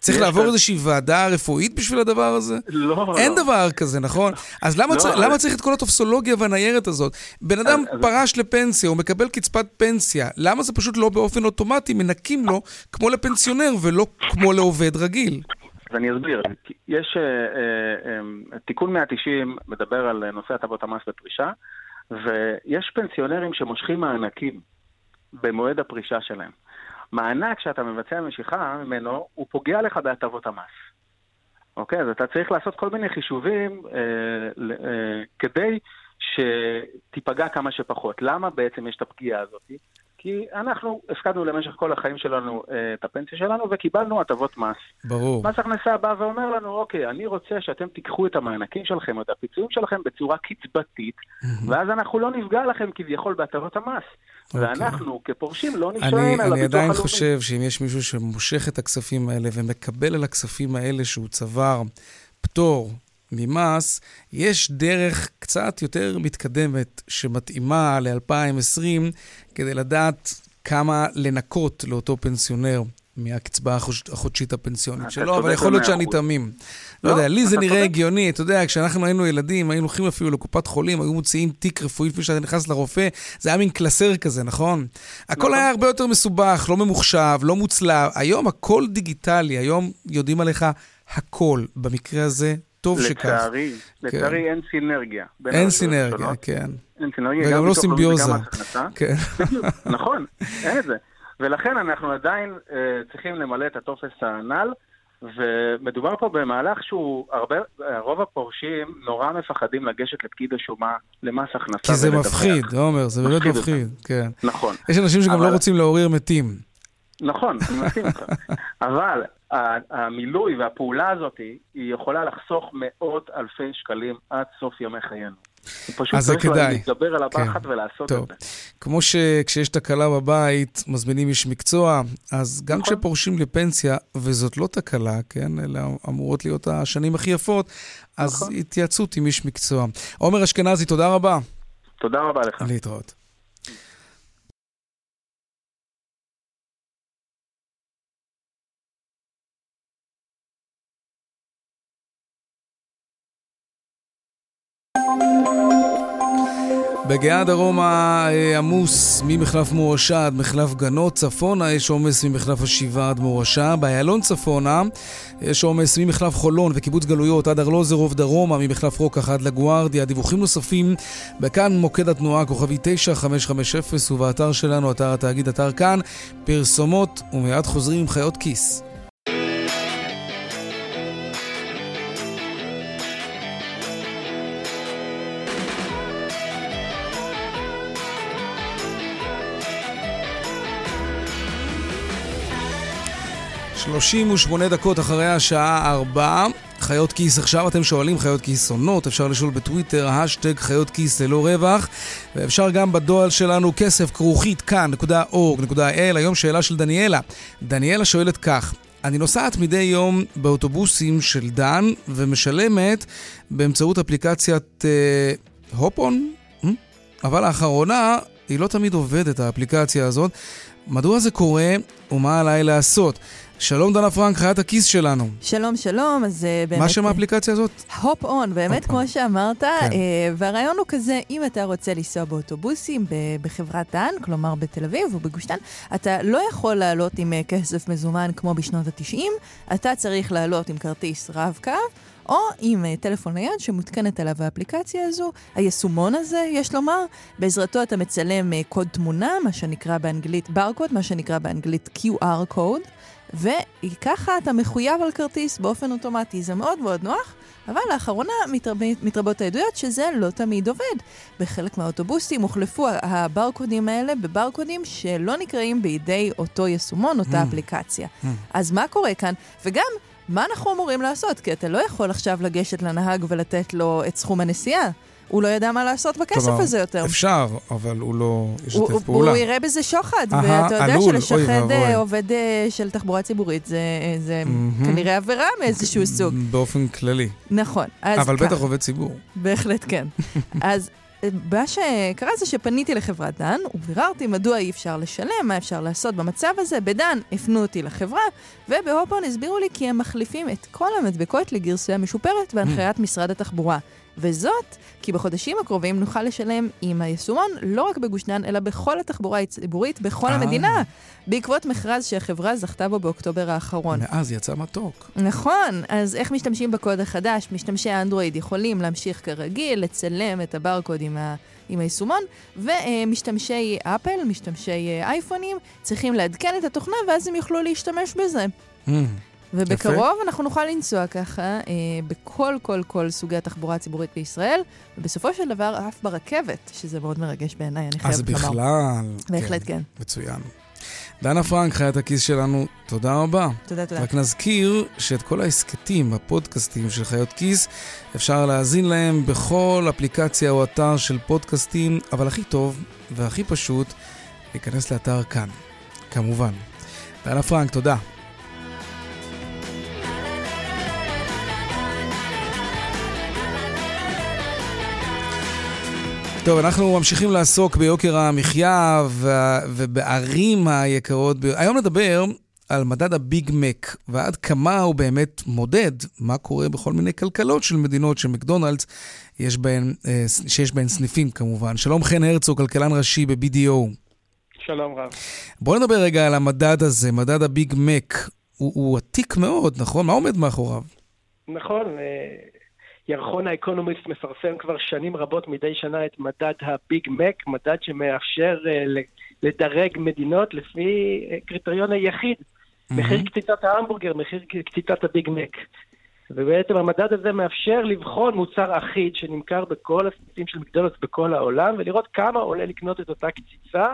Speaker 1: צריך לעבור. איזושהי ועדה רפואית בשביל הדבר הזה?
Speaker 7: לא,
Speaker 1: אין לא. דבר כזה, נכון? אז למה, לא, צר... למה צריך את כל הטופסולוגיה והניירת הזאת? בן אדם אז, פרש אז... לפנסיה, הוא מקבל קצבת פנסיה, למה זה פשוט לא באופן אוטומטי מנקים לו כמו לפנסיונר ולא כמו לעובד רגיל?
Speaker 7: אז אני אסביר. יש, אה, אה, אה, תיקון 190 מדבר על נושא הטבות המס בפרישה, ויש פנסיונרים שמושכים מענקים במועד הפרישה שלהם. מענק שאתה מבצע משיכה ממנו, הוא פוגע לך בהטבות המס. אוקיי? אז אתה צריך לעשות כל מיני חישובים אה, אה, כדי שתיפגע כמה שפחות. למה בעצם יש את הפגיעה הזאת? כי אנחנו הפקדנו למשך כל החיים שלנו אה, את הפנסיה שלנו וקיבלנו הטבות מס.
Speaker 1: ברור.
Speaker 7: מס הכנסה בא ואומר לנו, אוקיי, אני רוצה שאתם תיקחו את המענקים שלכם, את הפיצויים שלכם בצורה קצבתית, mm-hmm. ואז אנחנו לא נפגע לכם כביכול בהטבות המס. Okay. אוקיי. ואנחנו כפורשים לא נשארים על הביטוח
Speaker 1: הלאומי. אני עדיין חושב שאם יש מישהו שמושך את הכספים האלה ומקבל על הכספים האלה שהוא צבר פטור ממס, יש דרך קצת יותר מתקדמת שמתאימה ל-2020 כדי לדעת כמה לנקות לאותו פנסיונר מהקצבה החודשית הפנסיונית שלו, אבל יכול להיות שאני תמים. לא, לא יודע, לי זה נראה הגיוני, אתה יודע, כשאנחנו היינו ילדים, היינו הולכים אפילו לקופת חולים, היו מוציאים תיק רפואי לפני שאתה נכנס לרופא, זה היה מין קלסר כזה, נכון? הכל נכון. היה הרבה יותר מסובך, לא ממוחשב, לא מוצלב. היום הכל דיגיטלי, היום יודעים עליך הכל. במקרה הזה, טוב שכך.
Speaker 7: לצערי, כן. לצערי אין סינרגיה.
Speaker 1: אין סינרגיה, כן.
Speaker 7: אין סינרגיה.
Speaker 1: וגם לא סימביוזה. כן.
Speaker 7: נכון, אין את זה. ולכן אנחנו עדיין uh, צריכים למלא את הטופס הנ"ל, ומדובר פה במהלך שהוא, הרבה, רוב הפורשים נורא מפחדים לגשת לפקיד השומה למס הכנסה
Speaker 1: כי זה
Speaker 7: ולדווח.
Speaker 1: מפחיד, עומר, זה באמת
Speaker 7: מפחיד
Speaker 1: מפחיד, כן.
Speaker 7: נכון.
Speaker 1: יש אנשים שגם
Speaker 7: אבל-
Speaker 1: לא רוצים לעורר מתים.
Speaker 7: נכון, אני מסכים איתך. אבל המילוי והפעולה הזאת, היא יכולה לחסוך מאות אלפי שקלים עד סוף ימי חיינו. פשוט
Speaker 1: אז זה
Speaker 7: צריך
Speaker 1: כדאי.
Speaker 7: להתגבר על הפחד
Speaker 1: כן.
Speaker 7: ולעשות
Speaker 1: טוב.
Speaker 7: את זה.
Speaker 1: כמו שכשיש תקלה בבית, מזמינים איש מקצוע, אז גם
Speaker 7: נכון.
Speaker 1: כשפורשים לפנסיה, וזאת לא תקלה, כן, אלא אמורות להיות השנים הכי יפות, אז
Speaker 7: נכון.
Speaker 1: התייעצות עם איש מקצוע. עומר אשכנזי, תודה רבה.
Speaker 7: תודה רבה לך.
Speaker 1: להתראות. בגאה דרומה אה, עמוס ממחלף מורשה עד מחלף גנות, צפונה יש עומס ממחלף השבעה עד מורשה, באיילון צפונה יש עומס ממחלף חולון וקיבוץ גלויות עד ארלוזרוב דרומה, ממחלף רוקח עד לגוארדיה. דיווחים נוספים בכאן מוקד התנועה כוכבי 9550 ובאתר שלנו, אתר התאגיד, אתר כאן, פרסומות ומיד חוזרים עם חיות כיס. שלושים ושמונה דקות אחרי השעה ארבע. חיות כיס עכשיו אתם שואלים חיות כיס עונות, אפשר לשאול בטוויטר, השטג חיות כיס ללא רווח ואפשר גם בדואל שלנו כסף כרוכית כאן.org.il היום שאלה של דניאלה. דניאלה שואלת כך אני נוסעת מדי יום באוטובוסים של דן ומשלמת באמצעות אפליקציית אה, הופון, אה? אבל לאחרונה היא לא תמיד עובדת האפליקציה הזאת. מדוע זה קורה ומה עליי לעשות? שלום דנה פרנק, חיית הכיס שלנו.
Speaker 8: שלום, שלום, אז אה, באמת...
Speaker 1: מה שם האפליקציה הזאת?
Speaker 8: הופ און, באמת
Speaker 1: און.
Speaker 8: כמו שאמרת,
Speaker 1: כן.
Speaker 8: אה, והרעיון הוא כזה, אם אתה רוצה לנסוע באוטובוסים בחברת דן, כלומר בתל אביב או בגוש דן, אתה לא יכול לעלות עם אה, כסף מזומן כמו בשנות ה-90, אתה צריך לעלות עם כרטיס רב-קו. או עם אה, טלפון נייד שמותקנת עליו האפליקציה הזו, היישומון הזה, יש לומר, בעזרתו אתה מצלם אה, קוד תמונה, מה שנקרא באנגלית ברקוד, מה שנקרא באנגלית QR קוד, וככה אתה מחויב על כרטיס באופן אוטומטי. זה מאוד מאוד נוח, אבל לאחרונה מתרב... מתרבות העדויות שזה לא תמיד עובד. בחלק מהאוטובוסים הוחלפו הברקודים האלה בברקודים שלא נקראים בידי אותו יישומון, אותה
Speaker 1: Mm.
Speaker 8: אפליקציה. אז מה קורה כאן? וגם, מה אנחנו אמורים לעשות? כי אתה לא יכול עכשיו לגשת לנהג ולתת לו את סכום הנסיעה. הוא לא ידע מה לעשות בכסף
Speaker 1: כלומר,
Speaker 8: הזה יותר.
Speaker 1: אפשר, אבל הוא לא ישתף
Speaker 8: הוא,
Speaker 1: פעולה.
Speaker 8: הוא יראה בזה שוחד,
Speaker 1: אהה,
Speaker 8: ואתה יודע
Speaker 1: עלול, אוי
Speaker 8: שלשחד
Speaker 1: ואבוי.
Speaker 8: אה, עובד אה, של תחבורה ציבורית זה, זה
Speaker 1: מהמם.
Speaker 8: כנראה עבירה מאיזשהו סוג.
Speaker 1: באופן כללי.
Speaker 8: נכון. אז
Speaker 1: אבל
Speaker 8: כך.
Speaker 1: בטח עובד ציבור.
Speaker 8: בהחלט כן. אז אה, מה שקרה זה שפניתי לחברת דן, וביררתי מדוע אי אפשר לשלם, מה אפשר לעשות במצב הזה. בדן הפנו אותי לחברה, ובהופון הסבירו לי כי הם מחליפים את כל המדבקות לגרסה משופרת בהנחיית משרד התחבורה. וזאת כי בחודשים הקרובים נוכל לשלם עם היישומון לא רק בגוש דן, אלא בכל התחבורה הציבורית בכל
Speaker 1: אה.
Speaker 8: המדינה, בעקבות מכרז שהחברה זכתה בו באוקטובר האחרון.
Speaker 1: מאז יצא מתוק.
Speaker 8: נכון, אז איך משתמשים בקוד החדש? משתמשי האנדרואיד יכולים להמשיך כרגיל, לצלם את הברקוד עם, ה, עם היישומון, ומשתמשי אפל, משתמשי אה, אייפונים, צריכים לעדכן את התוכנה ואז הם יוכלו להשתמש בזה.
Speaker 1: Mm.
Speaker 8: ובקרוב אנחנו נוכל לנסוע ככה אה, בכל כל כל סוגי התחבורה הציבורית בישראל, ובסופו של דבר אף ברכבת, שזה מאוד מרגש בעיניי, אני
Speaker 1: אז
Speaker 8: חייבת לומר.
Speaker 1: בכלל.
Speaker 8: בהחלט כן.
Speaker 1: מצוין. דנה פרנק, חיית הכיס שלנו, תודה רבה.
Speaker 8: תודה, תודה.
Speaker 1: רק נזכיר שאת כל ההסכתים, הפודקאסטים של חיות כיס, אפשר להאזין להם בכל אפליקציה או אתר של פודקאסטים, אבל הכי טוב והכי פשוט, להיכנס לאתר כאן, כמובן. דנה פרנק, תודה. טוב, אנחנו ממשיכים לעסוק ביוקר המחיה ובערים היקרות. היום נדבר על מדד הביג מק, ועד כמה הוא באמת מודד מה קורה בכל מיני כלכלות של מדינות שמקדונלדס יש בהן, אה, שיש בהן סניפים כמובן. שלום חן הרצוג, כלכלן ראשי ב-BDO.
Speaker 9: שלום רב.
Speaker 1: בואו נדבר רגע על המדד הזה, מדד הביג מק. הוא, הוא עתיק מאוד, נכון? מה עומד מאחוריו?
Speaker 9: נכון, אה, ירחון האקונומיסט מפרסם כבר שנים רבות מדי שנה את מדד הביג מק, מדד שמאפשר ל- לדרג מדינות לפי אה, קריטריון היחיד, מחיר קציצת ההמבורגר, מחיר קציצת הביג מק. ובעצם המדד הזה מאפשר לבחון מוצר אחיד שנמכר בכל הסניפים של מקדונלדס בכל העולם, ולראות כמה עולה לקנות את אותה קציצה.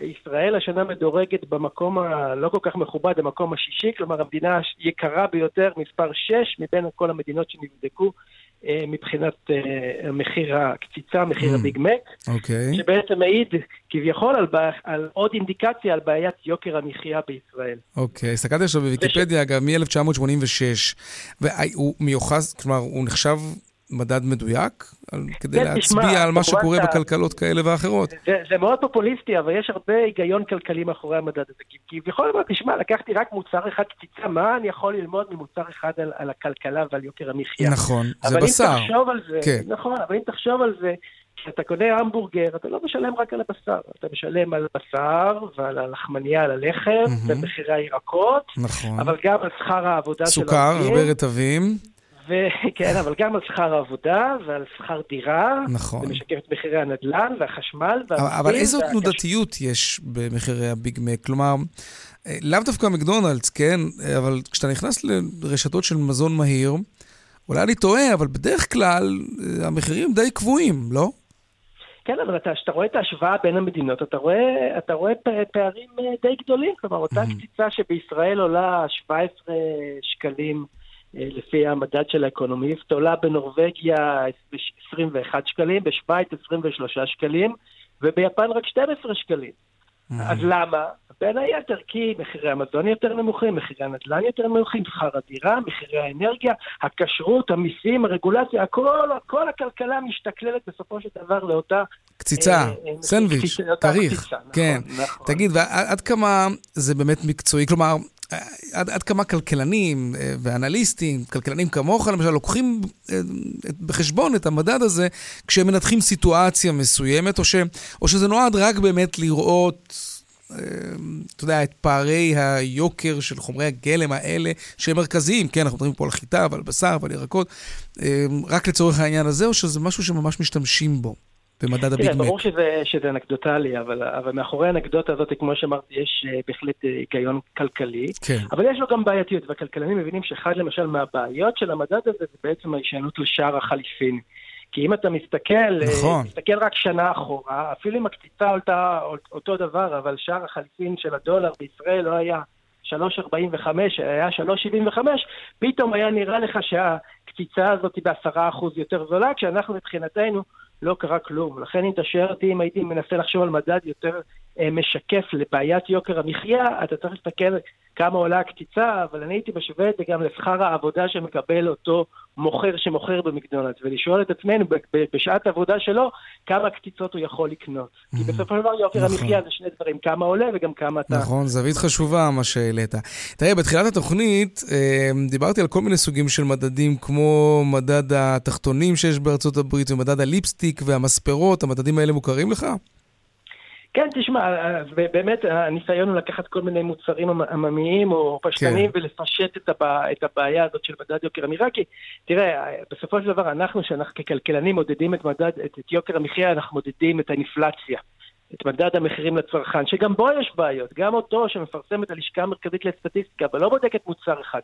Speaker 9: ישראל השנה מדורגת במקום הלא כל כך מכובד, במקום השישי, כלומר המדינה היקרה ביותר, מספר 6 מבין כל המדינות שנבדקו מבחינת אה, מחיר הקציצה, מחיר mm. הביג מק,
Speaker 1: אוקיי.
Speaker 9: שבעצם מעיד כביכול על, על עוד אינדיקציה על בעיית יוקר המחיה בישראל.
Speaker 1: אוקיי, הסתכלתי עכשיו בוויקיפדיה, אגב, מ-1986, והוא מיוחס, כלומר, הוא נחשב מדד מדויק, כדי כן, להצביע תשמע, על מה שקורה אתה... בכלכלות כאלה ואחרות.
Speaker 9: זה, זה מאוד פופוליסטי, אבל יש הרבה היגיון כלכלי מאחורי המדד הזה. כי כביכול, תשמע, לקחתי רק מוצר אחד קציצה, מה אני יכול ללמוד ממוצר אחד על, על הכלכלה ועל יוקר המחיה?
Speaker 1: נכון, זה בשר. אבל
Speaker 9: אם תחשוב על זה, כן. נכון, אבל אם תחשוב על זה, כשאתה קונה המבורגר, אתה לא משלם רק על הבשר, אתה משלם על בשר ועל הלחמניה, על הלחם, mm-hmm. ומחירי הירקות,
Speaker 1: נכון.
Speaker 9: אבל גם על שכר העבודה
Speaker 1: של העובדים. סוכר, הרבה רטבים.
Speaker 9: וכן, אבל גם על שכר העבודה ועל שכר דירה.
Speaker 1: נכון.
Speaker 9: זה משקף את מחירי הנדל"ן והחשמל.
Speaker 1: אבל, אבל איזו וה... תנודתיות יש במחירי הביג מק? כלומר, אה, לאו דווקא מקדונלדס, כן? אבל כשאתה נכנס לרשתות של מזון מהיר, אולי אני טועה, אבל בדרך כלל אה, המחירים די קבועים, לא?
Speaker 9: כן, אבל כשאתה רואה את ההשוואה בין המדינות, אתה רואה, אתה רואה פערים אה, די גדולים. כלומר, אותה קציצה שבישראל עולה 17 שקלים אה, לפי המדד של האקונומיסט, עולה בנורבגיה 21 שקלים, בשוויץ 23 שקלים, וביפן רק 12 שקלים. אז למה? בין היתר כי מחירי המזון יותר נמוכים, מחירי הנדל"ן יותר נמוכים, שכר הדירה, מחירי האנרגיה, הכשרות, המיסים, הרגולציה, הכל, כל הכלכלה משתכללת בסופו של דבר לאותה...
Speaker 1: קציצה, אה, אה סנדוויץ', כן. נכון, נכון. תגיד, ועד כמה זה באמת מקצועי? כלומר, עד, עד כמה כלכלנים אה, ואנליסטים, כלכלנים כמוך למשל, לוקחים אה, בחשבון את המדד הזה כשהם מנתחים סיטואציה מסוימת, או, ש, או שזה נועד רק באמת לראות, אה, אתה יודע, את פערי היוקר של חומרי הגלם האלה, שהם מרכזיים, כן, אנחנו מדברים פה על חיטה ועל בשר ועל ירקות, רק לצורך העניין הזה, או שזה משהו שממש משתמשים בו? במדד הביג מק.
Speaker 9: ברור שזה, שזה אנקדוטלי, אבל, אבל מאחורי האנקדוטה הזאת, כמו שאמרתי, יש uh, בהחלט uh, היגיון כלכלי.
Speaker 1: כן.
Speaker 9: אבל יש לו גם בעייתיות, והכלכלנים מבינים שאחד למשל מהבעיות של המדד הזה זה בעצם ההישענות לשער החליפין. כי אם אתה מסתכל, אה,
Speaker 1: נכון.
Speaker 9: מסתכל רק שנה אחורה, אפילו אם הקציצה עלתה אותו דבר, אבל שער החליפין של הדולר בישראל לא היה 3.45, היה 3.75, פתאום היה נראה לך שהקציצה הזאת היא בעשרה אחוז יותר זולה, כשאנחנו מבחינתנו לא קרה כלום. לכן אם שואל אותי אם הייתי מנסה לחשוב על מדד יותר משקף לבעיית יוקר המחיה, אתה צריך להסתכל כמה עולה הקציצה, אבל אני הייתי משווה את זה גם לשכר העבודה שמקבל אותו מוכר שמוכר במקדונלדס, ולשאול את עצמנו בשעת העבודה שלו, כמה קציצות הוא יכול לקנות. כי mm-hmm. בסופו של דבר יוקר נכון. המחיה זה שני דברים, כמה עולה וגם כמה אתה...
Speaker 1: נכון, זווית חשובה מה שהעלית. תראה, בתחילת התוכנית אה, דיברתי על כל מיני סוגים של מדדים, כמו מדד התחתונים שיש בארצות הברית ומדד הליפסטיק והמספרות, המדדים האלה מוכרים לך?
Speaker 9: כן, תשמע, באמת הניסיון הוא לקחת כל מיני מוצרים עממיים או פשטניים כן. ולפשט את, הבע, את הבעיה הזאת של מדד יוקר המחיה, כי תראה, בסופו של דבר אנחנו, שאנחנו ככלכלנים מודדים את מדד, את, את יוקר המחיה, אנחנו מודדים את האינפלציה. את מדד המחירים לצרכן, שגם בו יש בעיות. גם אותו שמפרסמת הלשכה המרכזית לסטטיסטיקה, אבל לא בודקת מוצר אחד.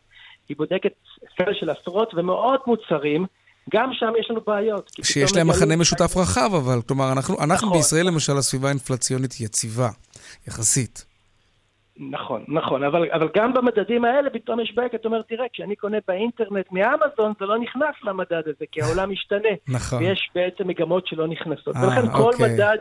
Speaker 9: היא בודקת סל של עשרות ומאות מוצרים, גם שם יש לנו בעיות.
Speaker 1: שיש להם מכנה משותף רחב, אבל, כלומר, אנחנו, אנחנו נכון. בישראל, למשל, הסביבה האינפלציונית יציבה, יחסית.
Speaker 9: נכון, נכון, אבל, אבל גם במדדים האלה פתאום יש בעיה, כי אתה אומר, תראה, כשאני קונה באינטרנט מאמזון, זה לא נכנס למדד הזה, כי העולם משתנה.
Speaker 1: נכון.
Speaker 9: ויש בעצם מגמות שלא נכנסות. 아, ולכן כל אוקיי. מדד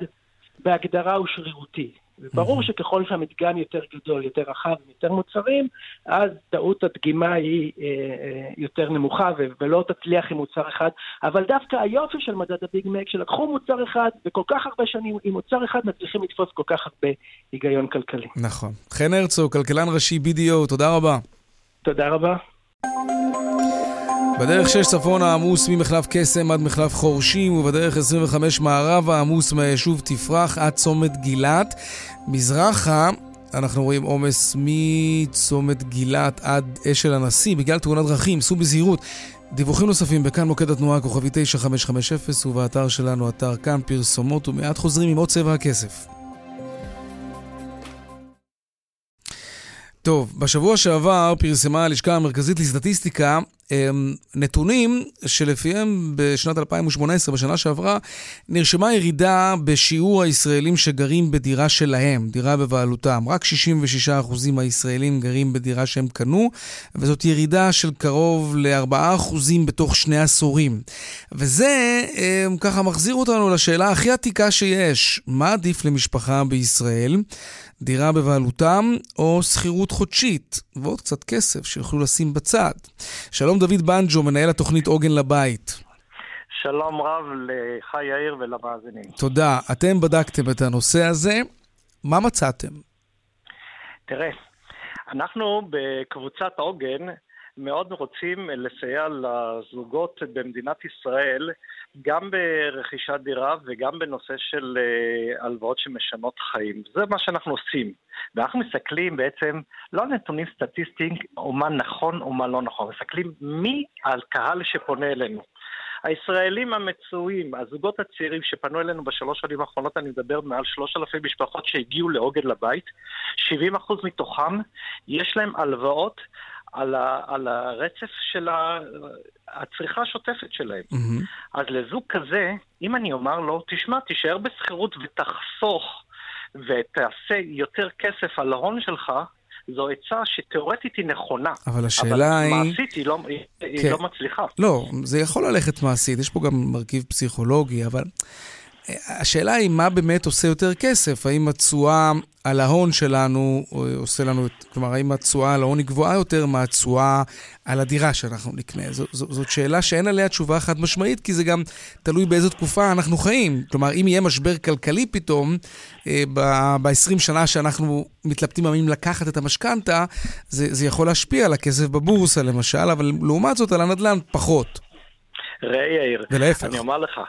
Speaker 9: בהגדרה הוא שרירותי. וברור שככל שהמדגם יותר גדול, יותר רחב, יותר מוצרים, אז טעות הדגימה היא אה, אה, יותר נמוכה ולא תצליח עם מוצר אחד. אבל דווקא היופי של מדד הביג מק, שלקחו מוצר אחד וכל כך הרבה שנים עם מוצר אחד מצליחים לתפוס כל כך הרבה היגיון כלכלי.
Speaker 1: נכון. חן הרצוג, כלכלן ראשי BDO, תודה רבה.
Speaker 9: תודה רבה.
Speaker 1: בדרך 6 צפונה עמוס ממחלף קסם עד מחלף חורשים, ובדרך 25 מערבה עמוס מהיישוב תפרח עד צומת גילת. מזרחה אנחנו רואים עומס מצומת גילת עד אשל הנשיא בגלל תאונת דרכים, סעו בזהירות. דיווחים נוספים בכאן מוקד התנועה כוכבי 9550 ובאתר שלנו, אתר כאן פרסומות ומיד חוזרים עם עוד צבע הכסף. טוב, בשבוע שעבר פרסמה הלשכה המרכזית לסטטיסטיקה נתונים שלפיהם בשנת 2018, בשנה שעברה, נרשמה ירידה בשיעור הישראלים שגרים בדירה שלהם, דירה בבעלותם. רק 66% מהישראלים גרים בדירה שהם קנו, וזאת ירידה של קרוב ל-4% בתוך שני עשורים. וזה אמ, ככה מחזיר אותנו לשאלה הכי עתיקה שיש, מה עדיף למשפחה בישראל? דירה בבעלותם או שכירות חודשית, ועוד קצת כסף שיוכלו לשים בצד. שלום דוד בנג'ו, מנהל התוכנית עוגן לבית.
Speaker 10: שלום רב לך יאיר ולמאזינים.
Speaker 1: תודה. אתם בדקתם את הנושא הזה, מה מצאתם?
Speaker 10: תראה, אנחנו בקבוצת עוגן מאוד רוצים לסייע לזוגות במדינת ישראל גם ברכישת דירה וגם בנושא של אה, הלוואות שמשנות חיים. זה מה שאנחנו עושים. ואנחנו מסתכלים בעצם לא על נתונים סטטיסטיים או מה נכון או מה לא נכון, מסתכלים מי הקהל שפונה אלינו. הישראלים המצויים, הזוגות הצעירים שפנו אלינו בשלוש שנים האחרונות, אני מדבר מעל שלושת אלפים משפחות שהגיעו לעוגן לבית, 70% מתוכם יש להם הלוואות על, ה, על הרצף של ה, הצריכה השוטפת שלהם. Mm-hmm. אז לזוג כזה, אם אני אומר לו, תשמע, תישאר בשכירות ותחסוך ותעשה יותר כסף על ההון שלך, זו עצה שתאורטית היא נכונה.
Speaker 1: אבל השאלה
Speaker 10: אבל
Speaker 1: היא...
Speaker 10: אבל מעשית היא לא, היא, כן. היא לא מצליחה.
Speaker 1: לא, זה יכול ללכת מעשית, יש פה גם מרכיב פסיכולוגי, אבל השאלה היא מה באמת עושה יותר כסף, האם התשואה על ההון שלנו עושה לנו, כלומר, האם התשואה על ההון היא גבוהה יותר מהתשואה על הדירה שאנחנו נקנה? ז, ז, זאת שאלה שאין עליה תשובה חד משמעית, כי זה גם תלוי באיזו תקופה אנחנו חיים. כלומר, אם יהיה משבר כלכלי פתאום, אה, ב-20 שנה שאנחנו מתלבטים האם לקחת את המשכנתה, זה, זה יכול להשפיע על הכסף בבורסה למשל, אבל לעומת זאת על הנדל"ן פחות.
Speaker 10: ראה יאיר,
Speaker 1: ולהפך.
Speaker 10: אני אומר לך,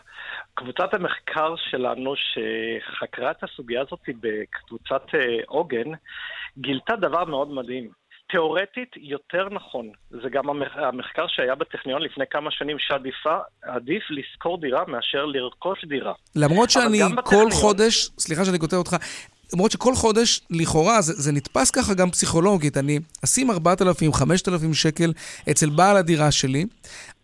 Speaker 10: קבוצת המחקר שלנו שחקרה את הסוגיה הזאת בקבוצת אה, עוגן, גילתה דבר מאוד מדהים. תיאורטית יותר נכון, זה גם המחקר שהיה בטכניון לפני כמה שנים, שעדיף לשכור דירה מאשר לרכוש דירה.
Speaker 1: למרות שאני כל בטכניון... חודש, סליחה שאני כותב אותך, למרות שכל חודש, לכאורה, זה, זה נתפס ככה גם פסיכולוגית. אני אשים 4,000, 5,000 שקל אצל בעל הדירה שלי,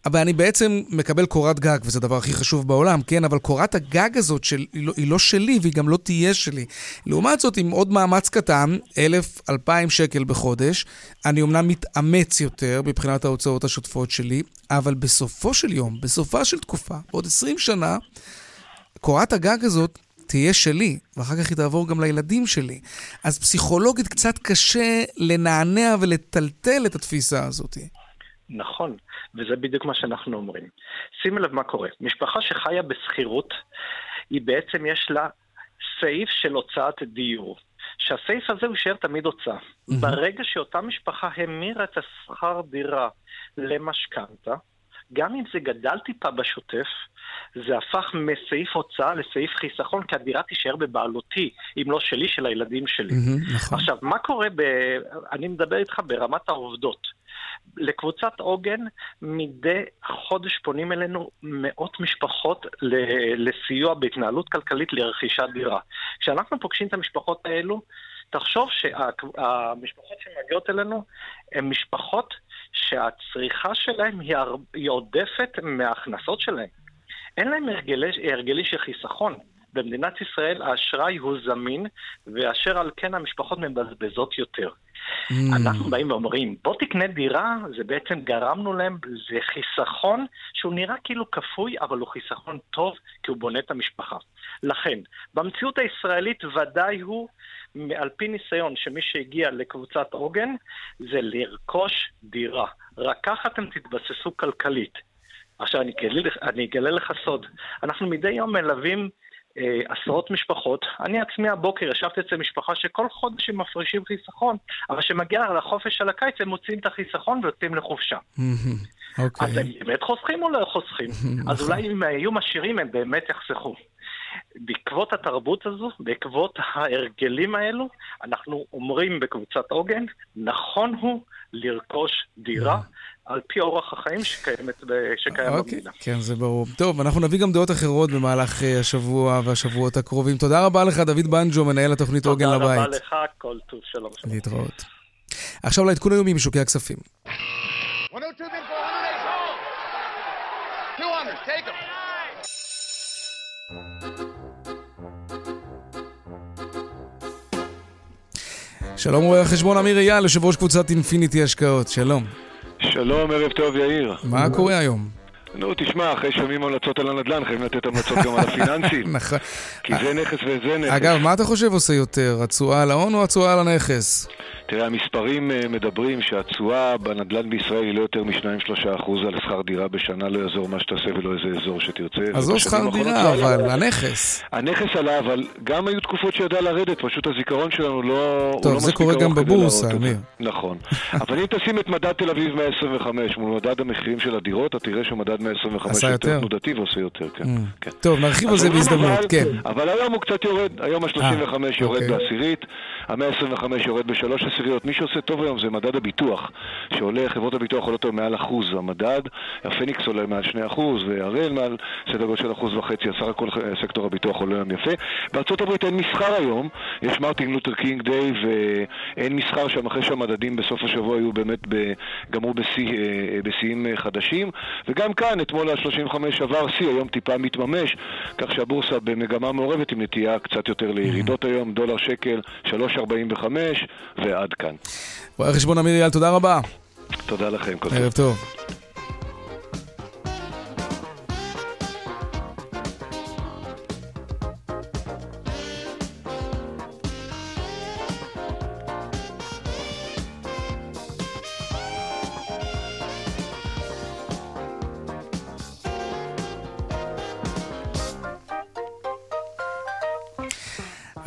Speaker 1: אבל אני בעצם מקבל קורת גג, וזה הדבר הכי חשוב בעולם, כן? אבל קורת הגג הזאת של, היא, לא, היא לא שלי והיא גם לא תהיה שלי. לעומת זאת, עם עוד מאמץ קטן, 1,000, 2,000 שקל בחודש, אני אומנם מתאמץ יותר מבחינת ההוצאות השוטפות שלי, אבל בסופו של יום, בסופה של תקופה, בעוד 20 שנה, קורת הגג הזאת תהיה שלי, ואחר כך היא תעבור גם לילדים שלי. אז פסיכולוגית קצת קשה לנענע ולטלטל את התפיסה הזאת.
Speaker 10: נכון, וזה בדיוק מה שאנחנו אומרים. שימי לב מה קורה. משפחה שחיה בשכירות, היא בעצם יש לה סעיף של הוצאת דיור. שהסעיף הזה הוא יישאר תמיד הוצאה. Mm-hmm. ברגע שאותה משפחה המירה את השכר דירה למשכנתה, גם אם זה גדל טיפה בשוטף, זה הפך מסעיף הוצאה לסעיף חיסכון, כי הדירה תישאר בבעלותי, אם לא שלי, של הילדים שלי.
Speaker 1: Mm-hmm, נכון.
Speaker 10: עכשיו, מה קורה ב... אני מדבר איתך ברמת העובדות. לקבוצת עוגן מדי חודש פונים אלינו מאות משפחות לסיוע בהתנהלות כלכלית לרכישת דירה. כשאנחנו פוגשים את המשפחות האלו, תחשוב שהמשפחות שמגיעות אלינו הן משפחות שהצריכה שלהן היא, עודפת מההכנסות שלהן. אין להם הרגלי, הרגלי של חיסכון. במדינת ישראל האשראי הוא זמין, ואשר על כן המשפחות מבזבזות יותר. Mm. אנחנו באים ואומרים, בוא תקנה דירה, זה בעצם גרמנו להם, זה חיסכון שהוא נראה כאילו כפוי, אבל הוא חיסכון טוב, כי הוא בונה את המשפחה. לכן, במציאות הישראלית ודאי הוא, על פי ניסיון שמי שהגיע לקבוצת עוגן, זה לרכוש דירה. רק ככה אתם תתבססו כלכלית. עכשיו, אני אגלה, אני אגלה לך סוד. אנחנו מדי יום מלווים אה, עשרות משפחות. אני עצמי הבוקר ישבתי אצל משפחה שכל חודש הם מפרישים חיסכון, אבל כשמגיע לחופש של הקיץ הם מוציאים את החיסכון ויוצאים לחופשה.
Speaker 1: אוקיי.
Speaker 10: אז הם באמת חוסכים או לא חוסכים? אז אולי אם היו משאירים הם באמת יחסכו. בעקבות התרבות הזו, בעקבות ההרגלים האלו, אנחנו אומרים בקבוצת עוגן, נכון הוא לרכוש דירה על פי אורח החיים שקיימת, שקיים
Speaker 1: אוקיי,
Speaker 10: במדינה.
Speaker 1: כן, זה ברור. טוב, אנחנו נביא גם דעות אחרות במהלך אה, השבוע והשבועות הקרובים. תודה רבה לך, דוד בנג'ו, מנהל התוכנית עוגן לבית.
Speaker 10: תודה רבה לך, כל טוב, שלום. שלום.
Speaker 1: להתראות. עכשיו לעדכון היומי משוקי הכספים.
Speaker 11: 102 bid for 108. 200, take them.
Speaker 1: שלום רואה החשבון אמיר אייל, יושב ראש קבוצת אינפיניטי השקעות, שלום.
Speaker 12: שלום, ערב טוב יאיר.
Speaker 1: מה קורה היום?
Speaker 12: נו, תשמע, אחרי שומעים המלצות על הנדל"ן, חייבים לתת המלצות גם על הפיננסים.
Speaker 1: נכון.
Speaker 12: כי זה נכס וזה נכס.
Speaker 1: אגב, מה אתה חושב עושה יותר, התשואה על ההון או התשואה על הנכס?
Speaker 12: תראה, המספרים אה, מדברים שהתשואה בנדל"ן בישראל היא לא יותר מ-2-3% על שכר דירה בשנה, לא יעזור מה שתעשה ולא איזה אזור שתרצה.
Speaker 1: אז לא שכר דירה, אבל הנכס.
Speaker 12: הנכס עלה, אבל גם היו תקופות שידע לרדת, פשוט הזיכרון שלנו לא...
Speaker 1: טוב,
Speaker 12: לא
Speaker 1: זה קורה גם בבורסה, אמיר.
Speaker 12: נכון. אבל אם תשים את מדד תל אביב 125 מול מדד המחירים של הדירות, אתה תראה שמדד 125 יותר תנודתי ועושה יותר, כן.
Speaker 1: מממ.
Speaker 12: כן.
Speaker 1: טוב, נרחיב על זה בהזדמנות, כן.
Speaker 12: אבל היום הוא קצת יורד, היום ה-35 יורד
Speaker 1: אוקיי.
Speaker 12: בעשירית, ה-125 יורד בשלוש עשיריות. מי שעושה טוב היום זה מדד הביטוח, שעולה, חברות הביטוח עולות היום מעל אחוז המדד, הפניקס עולה מעל שני אחוז, והראל מעל סדר גודל של אחוז וחצי, סך הכל אה, סקטור הביטוח עולה היום יפה. בארצות הברית אין מסחר היום, יש מרטין לותר קינג Day ואין מסחר שם אחרי שהמדדים בסוף השבוע היו באמת, ב, גמרו בשיא, אה, בשיאים אה, חדשים, וגם כאן, אתמול ה-35 עבר שיא, היום טיפה מתממש, כך שהבורסה במגמה מעורבת עם נטייה קצת יותר לירידות היום, דולר שקל 3.45 ועד כאן.
Speaker 1: רואה החשבון אמיר אייל, תודה רבה.
Speaker 12: תודה לכם.
Speaker 1: ערב טוב.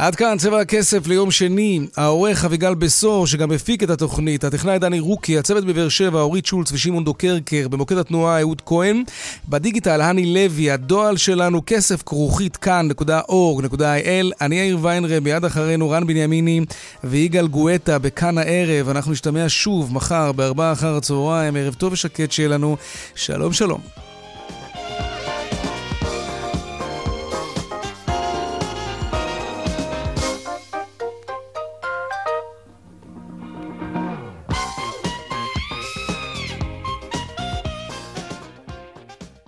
Speaker 1: עד כאן צבע הכסף ליום שני. העורך אביגל בשור, שגם הפיק את התוכנית, הטכנאי דני רוקי, הצוות בבאר שבע, אורית שולץ ושמעון דוקרקר, במוקד התנועה אהוד כהן, בדיגיטל הני לוי, הדועל שלנו כסף כרוכית כאן.org.il, אני יאיר ויינרב, מיד אחרינו רן בנימיני ויגאל גואטה בכאן הערב. אנחנו נשתמע שוב מחר בארבעה אחר הצהריים, ערב טוב ושקט שיהיה לנו. שלום שלום.